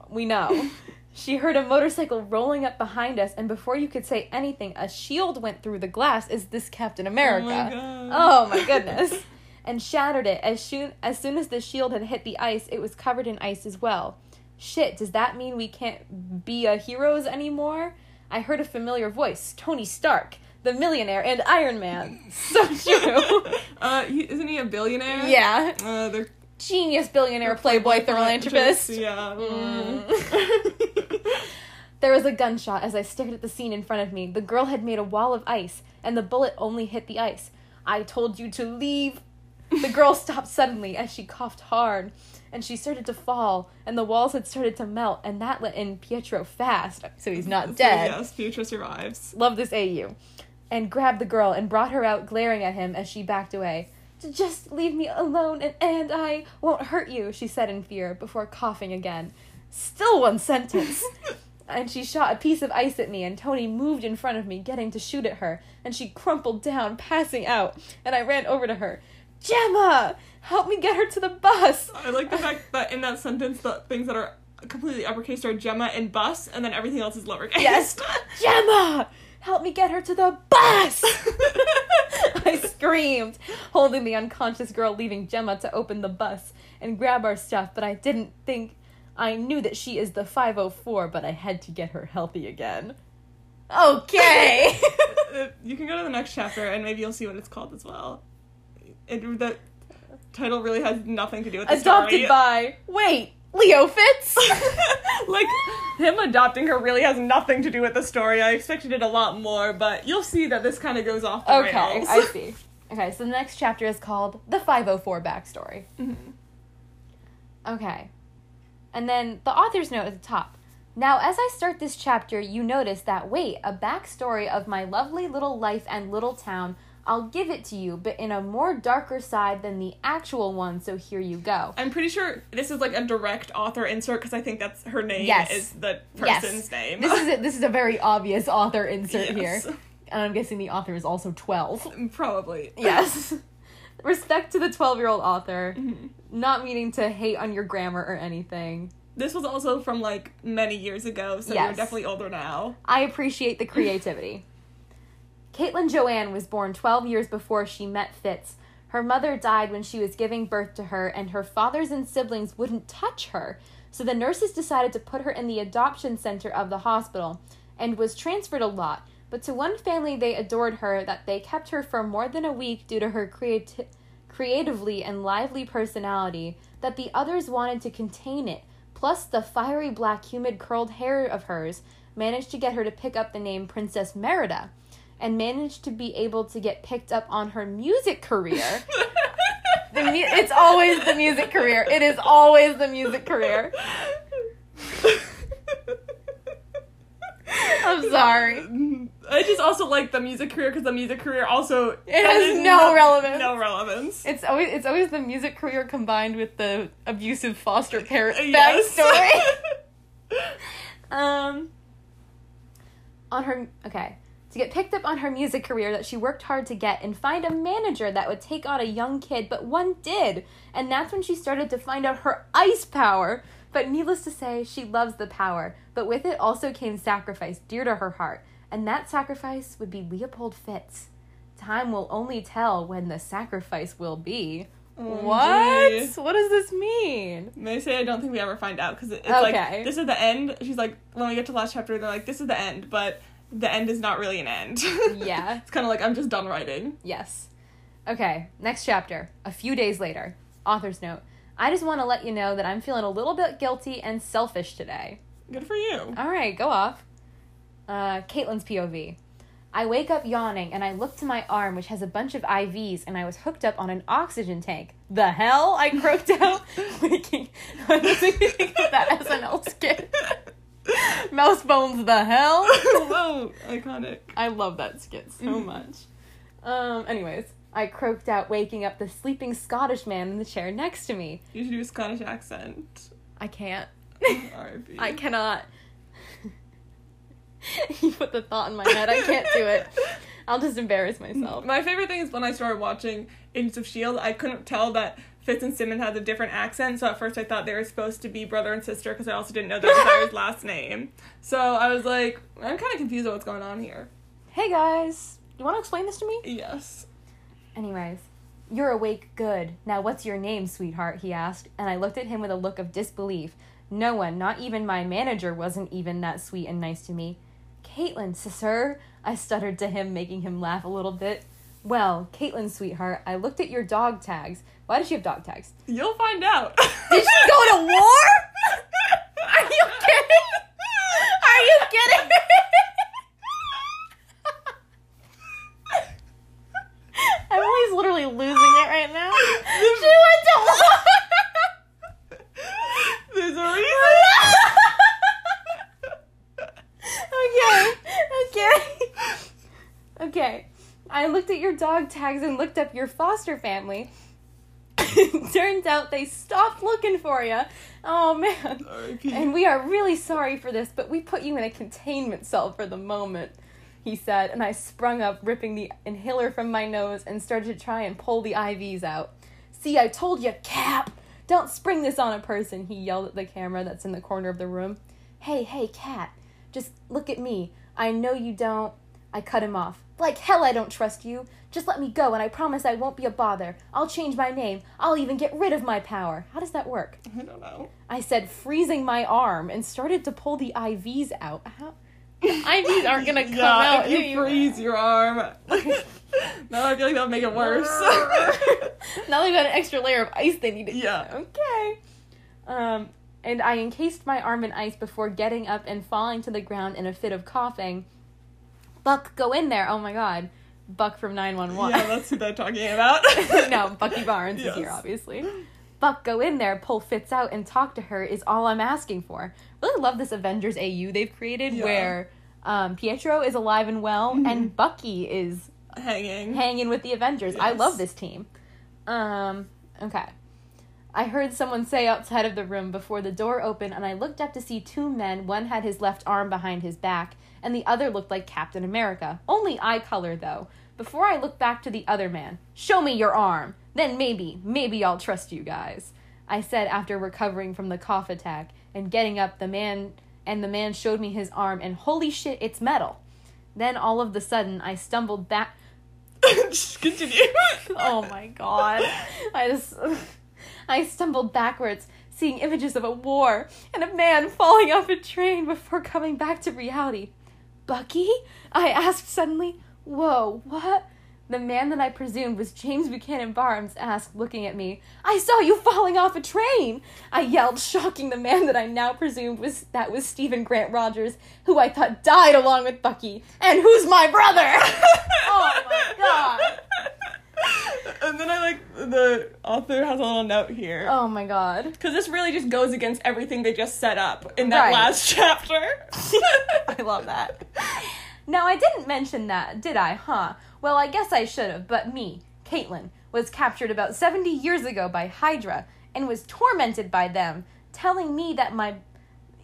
We know. <laughs> She heard a motorcycle rolling up behind us, and before you could say anything, a shield went through the glass. Is this Captain America? Oh my god. Oh my goodness. <laughs> and shattered it. As soon, as soon as the shield had hit the ice, it was covered in ice as well. Shit, does that mean we can't be a heroes anymore? I heard a familiar voice Tony Stark, the millionaire, and Iron Man. <laughs> So true. uh, he, isn't he a billionaire? yeah. Uh, they're Genius billionaire, playboy, philanthropist. Yeah. Mm. <laughs> There was a gunshot as I stared at the scene in front of me. The girl had made a wall of ice, and the bullet only hit the ice. I told you to leave. The girl stopped suddenly as she coughed hard, and she started to fall, and the walls had started to melt, and that let in Pietro fast, so he's not <laughs> So, dead. yes, Pietro survives. Love this AU. And grabbed the girl and brought her out, glaring at him as she backed away. Just leave me alone, and, and I won't hurt you, she said in fear, before coughing again. Still one sentence. <laughs> and she shot a piece of ice at me, and Tony moved in front of me, getting to shoot at her, and she crumpled down, passing out, and I ran over to her. Jemma! Help me get her to the bus! I like the fact that in that sentence, the things that are completely uppercase are Jemma and bus, and then everything else is lowercase. Yes! <laughs> Jemma! Help me get her to the bus! <laughs> I screamed, holding the unconscious girl, leaving Jemma to open the bus and grab our stuff, but I didn't think. I knew that she is the 504, but I had to get her healthy again. Okay! <laughs> You can go to the next chapter, and maybe you'll see what it's called as well. It, the title really has nothing to do with the story. Adopted story. by. Wait, Leo Fitz? <laughs> like him adopting her really has nothing to do with the story. I expected it a lot more, but you'll see that this kind of goes off the okay, rails. I <laughs> see. Okay, so the next chapter is called The 504 Backstory. Mhm. Okay. And then the author's note at the top. Now, as I start this chapter, you notice that wait, a backstory of my lovely little life and little town. I'll give it to you, but in a more darker side than the actual one, so here you go. I'm pretty sure this is like a direct author insert because I think that's her name Yes. is the Yes. person's name. This is a, this is a very obvious author insert Yes. here. And I'm guessing the author is also 12. <laughs> Probably. Yes. <laughs> Respect to the 12 year old author. Mhm. Not meaning to hate on your grammar or anything. This was also from like many years ago, so you're definitely older now. I appreciate the creativity. Caitlin Joanne was born 12 years before she met Fitz. Her mother died when she was giving birth to her, and her fathers and siblings wouldn't touch her. So the nurses decided to put her in the adoption center of the hospital and was transferred a lot. But to one family, they adored her that they kept her for more than a week due to her creati- creatively and lively personality, that the others wanted to contain it. Plus, the fiery black, humid, curled hair of hers managed to get her to pick up the name Princess Merida and managed to be able to get picked up on her music career. <laughs> the mu- it's always the music career. It is always the music career. I'm sorry. I just also like the music career because the music career also It has no relevance. No relevance. It's always it's always the music career combined with the abusive foster parent Yes. backstory. <laughs> <laughs> um on her okay to get picked up on her music career that she worked hard to get and find a manager that would take on a young kid but one did. And that's when she started to find out her ice power. But needless to say she loves the power. But with it also came sacrifice dear to her heart. And that sacrifice would be leopold fitz. Time will only tell when the sacrifice will be. What? Gee. what does this mean? May I say I don't think we ever find out because it's Okay. like this is the end. She's like when we get to the last chapter, they're like this is the end, but the end is not really an end. <laughs> Yeah. it's kind of like I'm just done writing. Yes. Okay, next chapter. A few days later. Author's note. I just want to let you know that I'm feeling a little bit guilty and selfish today. Good for you. All right, go off. Uh, Caitlin's POV. I wake up yawning and I look to my arm, which has a bunch of IVs, and I was hooked up on an oxygen tank. The hell? I croaked out, waking. I was thinking of that SNL skit. <laughs> <laughs> Mouse bones, the hell? <laughs> Whoa, iconic. I love that skit so much. Um, anyways, I croaked out, waking up the sleeping Scottish man in the chair next to me. You should do a Scottish accent. I can't. R.I.P. <laughs> I cannot. you put the thought in my head. I can't do it. I'll just embarrass myself. My favorite thing is when I started watching Agents of Shield, I couldn't tell that Fitz and Simmons had a different accent. So at first I thought they were supposed to be brother and sister because I also didn't know that was <laughs> last name. So I was like, I'm kind of confused on what's going on here. Hey guys, you want to explain this to me? Yes. Anyways, you're awake, good. Now what's your name, sweetheart? He asked, and I looked at him with a look of disbelief. No one, not even my manager, wasn't even that sweet and nice to me. Caitlin, sir, I stuttered to him, making him laugh a little bit. Well, Caitlin, sweetheart, I looked at your dog tags. Why does she have dog tags? You'll find out. Did she go to <laughs> war? Are you kidding? Are you at your dog tags and looked up your foster family. <laughs> Turns out they stopped looking for you. Oh man. R.I.P. And we are really sorry for this, but we put you in a containment cell for the moment, he said, and I sprung up, ripping the inhaler from my nose, and started to try and pull the IVs out. See, I told you, Cap! Don't spring this on a person, he yelled at the camera that's in the corner of the room. Hey, hey, Cat, just look at me. I know you don't. I cut him off. Like hell, I don't trust you. Just let me go, and I promise I won't be a bother. I'll change my name. I'll even get rid of my power. How does that work? I don't know. I said, freezing my arm, and started to pull the IVs out. How? <laughs> The IVs aren't gonna <laughs> come yeah, out. if you freeze your arm. <laughs> no, I feel like that'll make it worse. now they've got an extra layer of ice they need to. Yeah. Okay. Um, and I encased my arm in ice before getting up and falling to the ground in a fit of coughing. Buck, go in there! Oh my god, Buck from nine one one. yeah, that's who they're talking about. <laughs> no, Bucky Barnes is here, obviously. Buck, go in there, pull Fitz out, and talk to her is all I'm asking for. Really love this Avengers AU they've created Yeah. where um, Pietro is alive and well, and Bucky is Hanging. hanging with the Avengers. I love this team. Um, okay. I heard someone say outside of the room before the door opened, and I looked up to see two men. One had his left arm behind his back, and the other looked like Captain America. Only eye color, though. Before I looked back to the other man, show me your arm. Then maybe, maybe I'll trust you guys. I said after recovering from the cough attack and getting up. The man and the man showed me his arm, and holy shit, it's metal. Then all of the sudden, I stumbled back. <laughs> Continue. <laughs> Oh my god. I just <laughs> I stumbled backwards, seeing images of a war and a man falling off a train before coming back to reality. Bucky? I asked suddenly. Whoa, what? The man that I presumed was James Buchanan Barnes asked, looking at me, I saw you falling off a train! I yelled, shocking the man that I now presumed was that was Steven Grant Rogers, who I thought died along with Bucky, and who's my brother! <laughs> oh my god! <laughs> And then I like the author has a little note here. Oh my god. Because this really just goes against everything they just set up in that Right. last <laughs> chapter. <laughs> I love that. Now, I didn't mention that, did I, huh? Well, I guess I should have, but me, Caitlin, was captured about 70 years ago by Hydra and was tormented by them, telling me that my.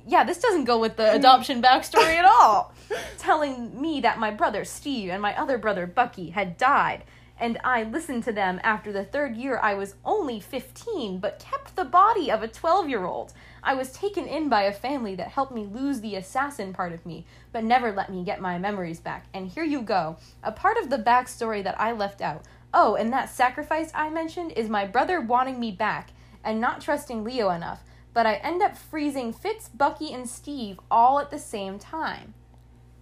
Yeah, this doesn't go with the mm. adoption backstory at all. telling me that my brother Steve and my other brother Bucky had died. And I listened to them after the third year. I was only 15, but kept the body of a 12 year old. I was taken in by a family that helped me lose the assassin part of me, but never let me get my memories back. And here you go a part of the backstory that I left out. Oh, and that sacrifice I mentioned is my brother wanting me back and not trusting Leo enough, but I end up freezing Fitz, Bucky, and Steve all at the same time.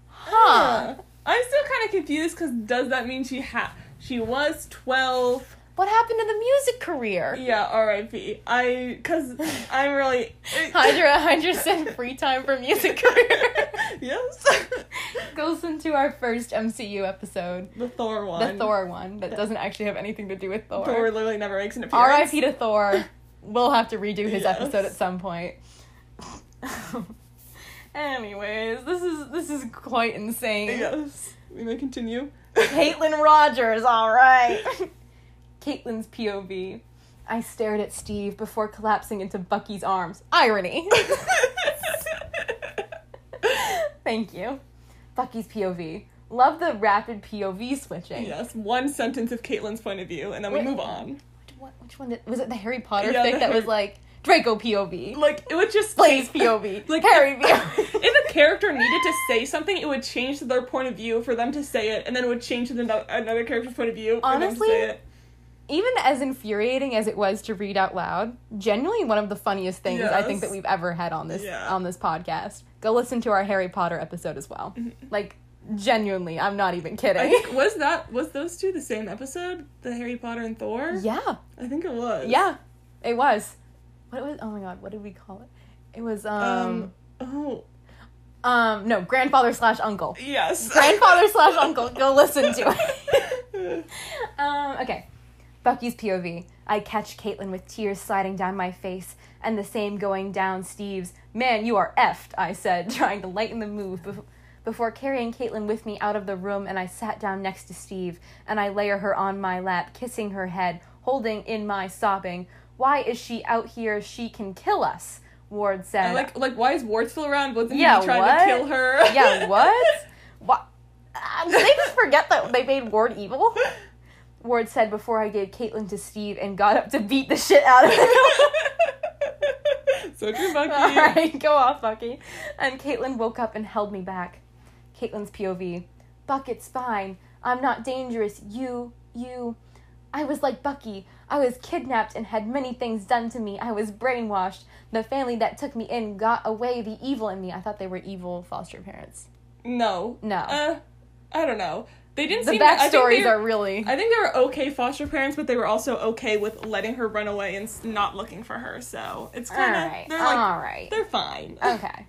Huh. I'm still kind of confused because does that mean she ha she was 12? What happened to the music career? Yeah, R.I.P. I because I'm really Hydra, Hydra said free time for music career. <laughs> yes. Goes into our first MCU episode, the Thor one. the Thor one, that doesn't actually have anything to do with Thor. Thor literally never makes an appearance. R.I.P. to Thor. We'll have to redo his Yes. episode at some point. <laughs> Anyways, this is this is quite insane. Yes. We may continue. Caitlin Rogers, all right. <laughs> Caitlin's POV. I stared at Steve before collapsing into Bucky's arms. Irony. <laughs> Thank you. Bucky's POV. Love the rapid POV switching. yes, one sentence of Caitlin's point of view, and then we Wait. move on. Which one, which one did, was it? The Harry Potter Yeah, the that was like Draco POV, Like it would just Blaze POV, <laughs> Like, Harry POV. <laughs> if a character needed to say something, it would change to their point of view for them to say it, and then it would change to the another character's point of view for Honestly, them to say it. Even as infuriating as it was to read out loud, genuinely one of the funniest things I think that we've ever had on this Yeah. on this podcast. Go listen to our Harry Potter episode as well. Mm-hmm. Like genuinely, I'm not even I kidding. think was that was those two the same episode, the Harry Potter and Thor? yeah, I think it was. yeah, it was. What was? Oh my god, what did we call it? It was um Um. Oh. um no grandfather slash uncle. Yes. Grandfather slash uncle. <laughs> Go listen to it. <laughs> um, okay. Bucky's POV. I catch Caitlin with tears sliding down my face, and the same going down Steve's. Man, you are effed, I said, <laughs> trying to lighten the mood bef- before carrying Caitlin with me out of the room and I sat down next to Steve and I layer her on my lap, kissing her head, holding in my sobbing. Why is she out here? She can kill us, Ward said. And like, like, why is Ward still around? Wasn't Yeah, he trying what? to kill her? <laughs> yeah, what? <laughs> what? Uh, did they just forget that they made Ward evil? Ward said before I gave Caitlin to Steve and got up to beat the shit out of him. <laughs> so true, Bucky. All right, go off, Bucky. And Caitlin woke up and held me back. Caitlin's POV. Buck, it's fine. I'm not dangerous. You, you. I was like Bucky. I was kidnapped and had many things done to me. I was brainwashed. The family that took me in got away the evil in me. I thought they were evil foster parents. No. No. Uh, I don't know. They didn't The seem. Backstories are really. I think they were okay foster parents, but they were also okay with letting her run away and not looking for her. So it's kind of Alright, they're like alright. they're fine. <laughs> Okay.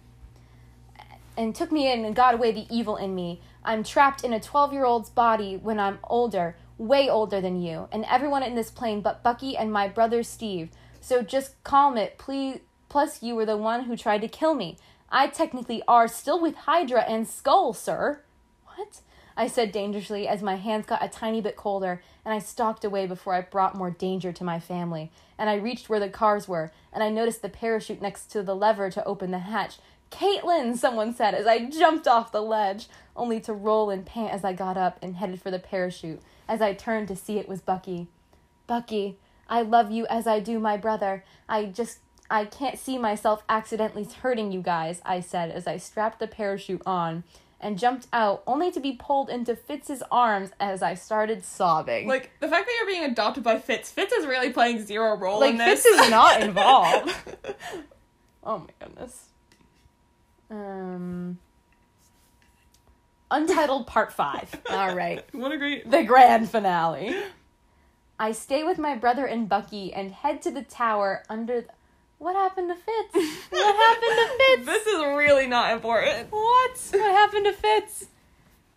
And took me in and got away the evil in me. I'm trapped in a 12 year old's body when I'm older, way older than you, and everyone in this plane but Bucky and my brother Steve. So just calm it, please. Plus, you were the one who tried to kill me. I technically are still with Hydra and Skull, sir. What? I said dangerously as my hands got a tiny bit colder, and I stalked away before I brought more danger to my family. And I reached where the cars were, and I noticed the parachute next to the lever to open the hatch. Caitlin, someone said as I jumped off the ledge, only to roll and pant as I got up and headed for the parachute. As I turned to see it was Bucky. Bucky, I love you as I do my brother. I just I can't see myself accidentally hurting you guys, I said as I strapped the parachute on and jumped out, only to be pulled into Fitz's arms as I started sobbing. Like the fact that you're being adopted by Fitz. Fitz is really playing zero role Like, in this. Fitz is not involved. <laughs> oh my goodness. Um Untitled Part 5. <laughs> All right. what a great. the grand finale. I stay with my brother and Bucky and head to the tower under. The... What happened to Fitz? What happened to <laughs> Fitz? This is really not important. What? What happened to Fitz?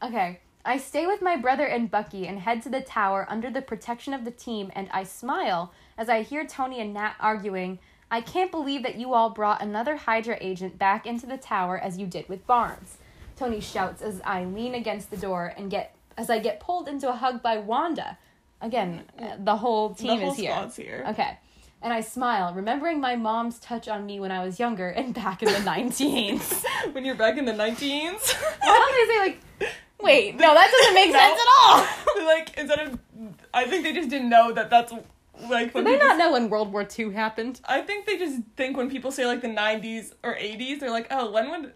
Okay. I stay with my brother and Bucky and head to the tower under the protection of the team, and I smile as I hear Tony and Nat arguing. I can't believe that you all brought another Hydra agent back into the tower as you did with Barnes. Tony shouts as I lean against the door and get as I get pulled into a hug by Wanda. Again, the whole team the whole is here. squad's here. Okay. And I smile, remembering my mom's touch on me when I was younger and back in the <laughs> 19s. when you're back in the 19s. <laughs> Why don't they say like, wait, no, that doesn't make <laughs> No. sense at all. like instead of, I think they just didn't know that that's like when Did they not know when World War II happened? I think they just think when people say like the 90s or 80s, they're like, oh, when would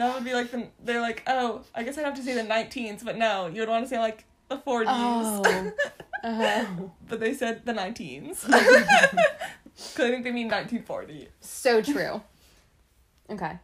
that would be like the they're like, oh, I guess I'd have to say the 19s, but no, you would want to say like the 40s. Oh. Oh. <laughs> but they said the 19s. Because <laughs> <laughs> I think they mean 1940. So true. Okay.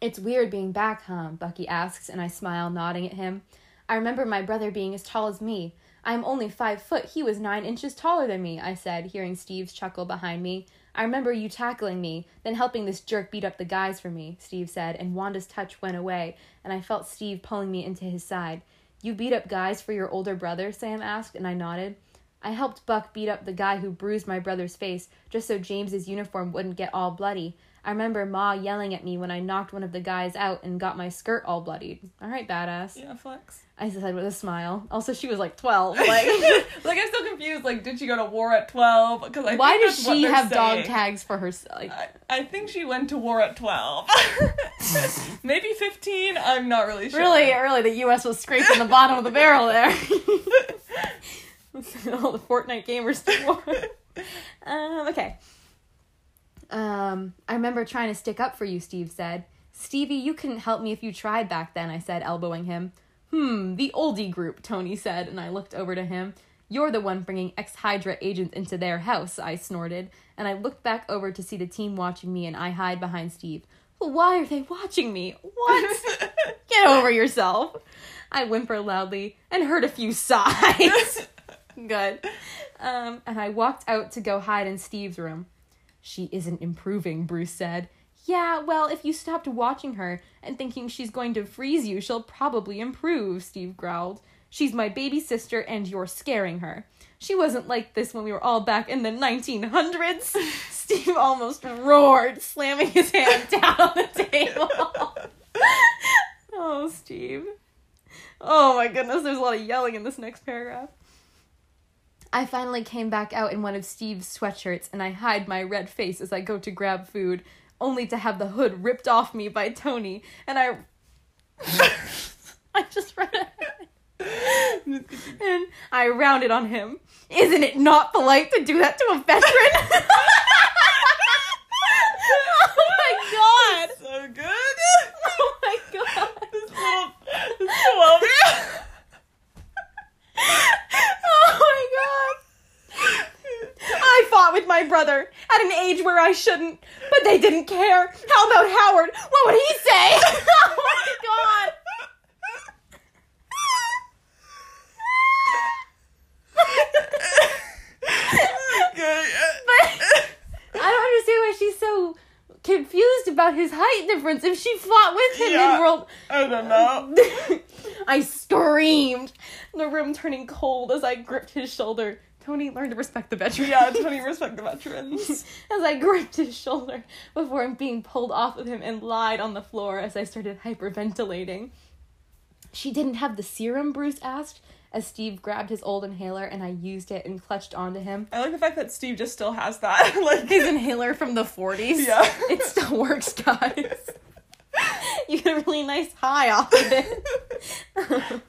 It's weird being back, huh? Bucky asks, and I smile, nodding at him. I remember my brother being as tall as me. I am only five foot. He was nine inches taller than me, I said, hearing Steve's chuckle behind me. I remember you tackling me, then helping this jerk beat up the guys for me, Steve said, and Wanda's touch went away, and I felt Steve pulling me into his side. You beat up guys for your older brother? Sam asked, and I nodded. I helped Buck beat up the guy who bruised my brother's face just so James's uniform wouldn't get all bloody. I remember Ma yelling at me when I knocked one of the guys out and got my skirt all bloodied. All right, badass. Yeah, flex. I said with a smile. Also, she was like 12. Like, <laughs> Like, I'm still confused. Like, did she go to war at 12? Because I why does she have dog tags for herself? Like, I, I think she went to war at 12. <laughs> Maybe 15. I'm not really sure. really, really, the U.S. was scraping the bottom of the barrel there. <laughs> All the Fortnite gamers war. Um, okay. Um, I remember trying to stick up for you, Steve said. Stevie, you couldn't help me if you tried back then, I said, elbowing him. Hmm, the oldie group, Tony said, and I looked over to him. You're the one bringing ex Hydra agents into their house, I snorted, and I looked back over to see the team watching me, and I hide behind Steve. Well, why are they watching me? What? <laughs> Get over yourself. I whimper loudly and heard a few sighs. <laughs> Good. Um, and I walked out to go hide in Steve's room. She isn't improving, Bruce said. Yeah, well, if you stopped watching her and thinking she's going to freeze you, she'll probably improve, Steve growled. She's my baby sister and you're scaring her. She wasn't like this when we were all back in the 1900s. <laughs> Steve almost roared, slamming his hand <laughs> down on the table. <laughs> oh, Steve. Oh my goodness, there's a lot of yelling in this next paragraph. I finally came back out in one of Steve's sweatshirts and I hide my red face as I go to grab food, only to have the hood ripped off me by Tony, and I. <laughs> I just read and I rounded on him. Isn't it not polite to do that to a veteran? <laughs> oh my god! So good. Oh my god! This little, this twelve year. Oh my god! I fought with my brother at an age where I shouldn't, but they didn't care. How about Howard? What would he say? <laughs> oh my god! But I don't understand why she's so confused about his height difference if she fought with him Yeah. in World. I don't know. <laughs> I screamed, the room turning cold as I gripped his shoulder. Tony learned to respect the veteran. Yeah, <laughs> Tony, respect the veterans. <laughs> as I gripped his shoulder before being pulled off of him and lied on the floor as I started hyperventilating. She didn't have the serum, Bruce asked, as Steve grabbed his old inhaler and I used it and clutched onto him. I like the fact that Steve just still has that. <laughs> like His inhaler from the 40s. Yeah. It still works, guys. you get a really nice high off of it.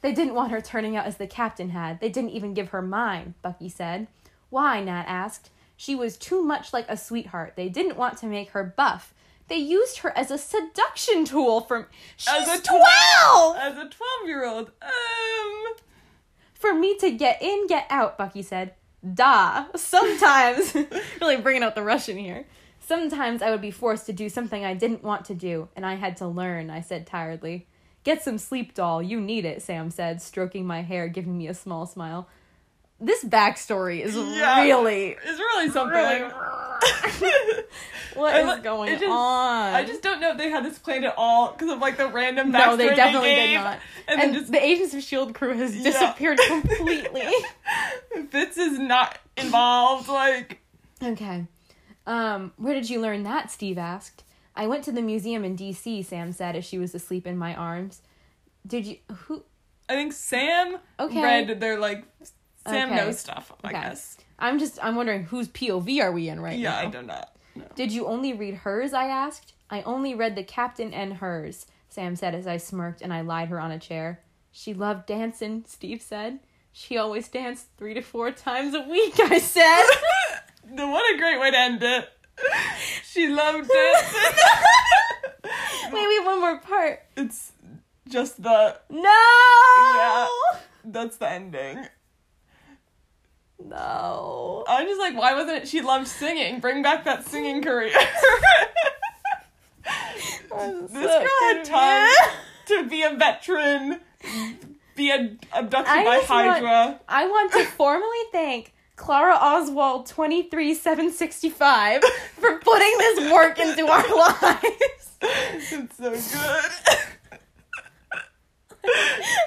They didn't want her turning out as the captain had. They didn't even give her mine, Bucky said. Why? Nat asked. She was too much like a sweetheart. They didn't want to make her buff. They used her as a seduction tool from She's as a 12! As a twelve-year-old. Um. For me to get in, get out, Bucky said. Da. Sometimes, <laughs> really bringing out the Russian here. Sometimes I would be forced to do something I didn't want to do, and I had to learn, I said tiredly. Get some sleep, doll. You need it, Sam said, stroking my hair, giving me a small smile. This backstory is Yeah. really. It's really something. <laughs> What I is going just- on? I just don't know if they had this planned at all because of like the random No, they definitely did gave. not. And, And just the Agents of S.H.I.E.L.D. crew has Yeah. disappeared <laughs> completely. Fitz is not involved. Like Okay. Um, where did you learn that? Steve asked. I went to the museum in D.C., Sam said as she was asleep in my arms. Did you. Who. I think Sam Okay. read their like Sam Okay. knows stuff. I Okay. guess. I'm just. I'm wondering whose POV are we in right yeah, now? Yeah, I do not. know. Did you only read hers? I asked. I only read the captain and hers, Sam said as I smirked and I lied her on a chair. She loved dancing, Steve said. She always danced three to four times a week, I said. <laughs> What a great way to end it. <laughs> She loved it. <laughs> Wait, wait, one more part. it's just the No! Yeah. that's the ending. No. I'm just like, why wasn't it? She loved singing. Bring back that singing career. <laughs> I'm this so girl had confused. time to be a veteran, be ad- abducted I by just want- Hydra. I want to formally thank Clara Oswald 23765 <laughs> for putting this work into our <laughs> lives. It's so good.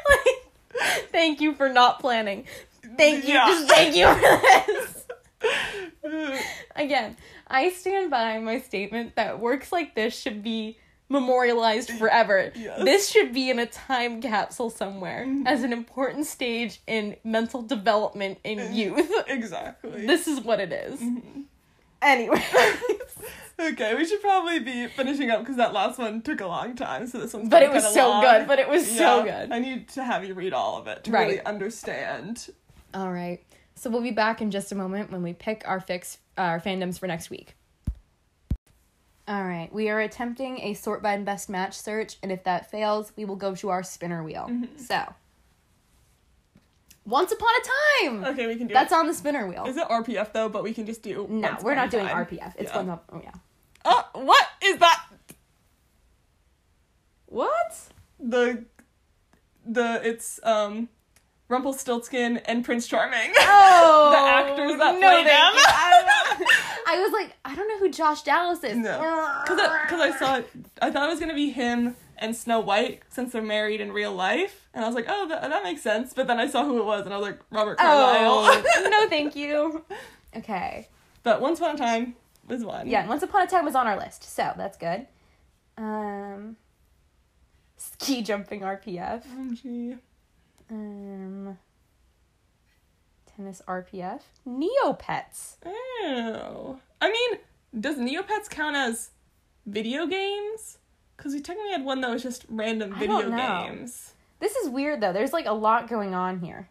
like, <laughs> thank you for not planning. Thank you. Yeah. Just thank you for this. Again, I stand by my statement that works like this should be memorialized <laughs> forever. Yes. This should be in a time capsule somewhere mm-hmm. as an important stage in mental development in eh, youth. <laughs> exactly. This is what it is. Mm-hmm. Anyway. <laughs> okay, we should probably be finishing up because that last one took a long time. So this one's but it was so long. good. But it was so good. I need to have you read all of it to Right. really understand. All right. So we'll be back in just a moment when we pick our fix our fandoms for next week. All right. We are attempting a sort by best match search, and if that fails, we will go to our spinner wheel. So, once upon a time. Okay, we can do That's it. on the spinner wheel. Is it RPF though? But we can just do. no, we're not doing Time. RPF. It's Yeah. one up. Oh yeah. Oh, what is that? What? The, the it's um, Rumpelstiltskin and Prince Charming. Oh, <laughs> The actors that no, play them. I, don't know. <laughs> I was like, I don't know who Josh Dallas is. No, because I saw it. I thought it was gonna be him and Snow White since they're married in real life, and I was like, oh, that, that makes sense. But then I saw who it was, and I was like, Robert Carlyle. Oh <laughs> no, thank you. Okay. but Once Upon a Time was one. Yeah, Once Upon a Time was on our list, so that's good. Um, Ski jumping RPF. OMG. Um, tennis RPF. Neopets. Ew. I mean, does Neopets count as video games? Because we technically had one that was just random video games. This is weird though. There's like a lot going on here.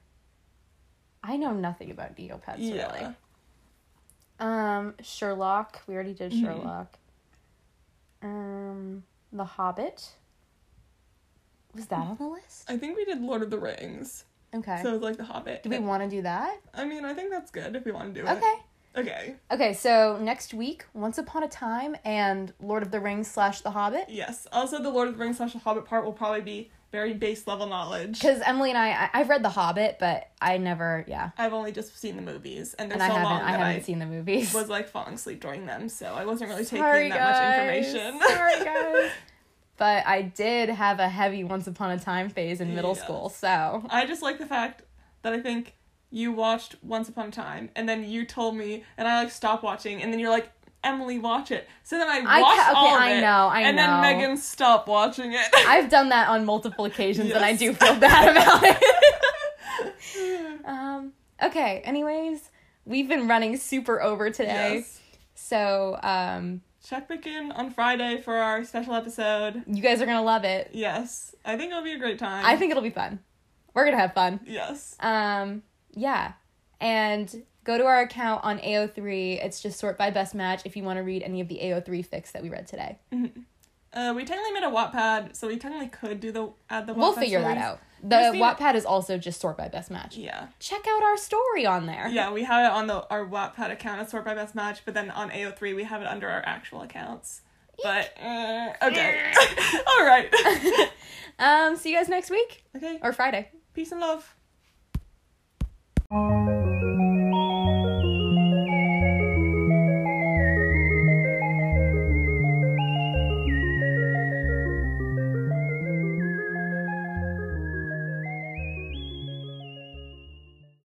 I know nothing about Neopets Yeah. really. Um, Sherlock. We already did Mhm. Sherlock. Um, The Hobbit. Was that on the list? I think we did Lord of the Rings. Okay. So it's like The Hobbit. do we want to do that? I mean, I think that's good if we want to do it. Okay. Okay. Okay, so next week, Once Upon a Time and Lord of the Rings slash The Hobbit. Yes. Also, the Lord of the Rings slash The Hobbit part will probably be very base level knowledge. Because Emily and I, I, I've read The Hobbit, but I never, yeah, I've only just seen the movies, and they're and I so haven't, long I haven't I seen the movies. was like falling asleep during them, so I wasn't really <laughs> taking that guys. much information. Sorry, guys. <laughs> But I did have a heavy Once Upon a Time phase in middle Yes. school, so I just like the fact that I think you watched Once Upon a Time, and then you told me, and I like stopped watching, and then you're like, Emily, watch it. So then I I watched ca- okay, all of I it, know, I and know. then Megan stopped watching it. <laughs> I've done that on multiple occasions, and I do feel bad about <laughs> it. um. Okay. Anyways, we've been running super over today, yes. so um, Check back in on Friday for our special episode. you guys are gonna love it. Yes, I think it'll be a great time. I think it'll be fun. We're gonna have fun. yes. Um, yeah. And go to our account on AO3. It's just sort by best match if you want to read any of the AO3 fics that we read today. Uh, we technically made a Wattpad, so we technically could do the add the. we'll Wattpad figure that out. The Wattpad is also just sort by best match. Yeah, Check out our story on there. yeah, we have it on the our Wattpad account at Sort by Best Match, but then on AO3 we have it under our actual accounts. But uh, okay, <laughs> all right, <laughs> <laughs> Um, see you guys next week okay. or Friday. Peace and love.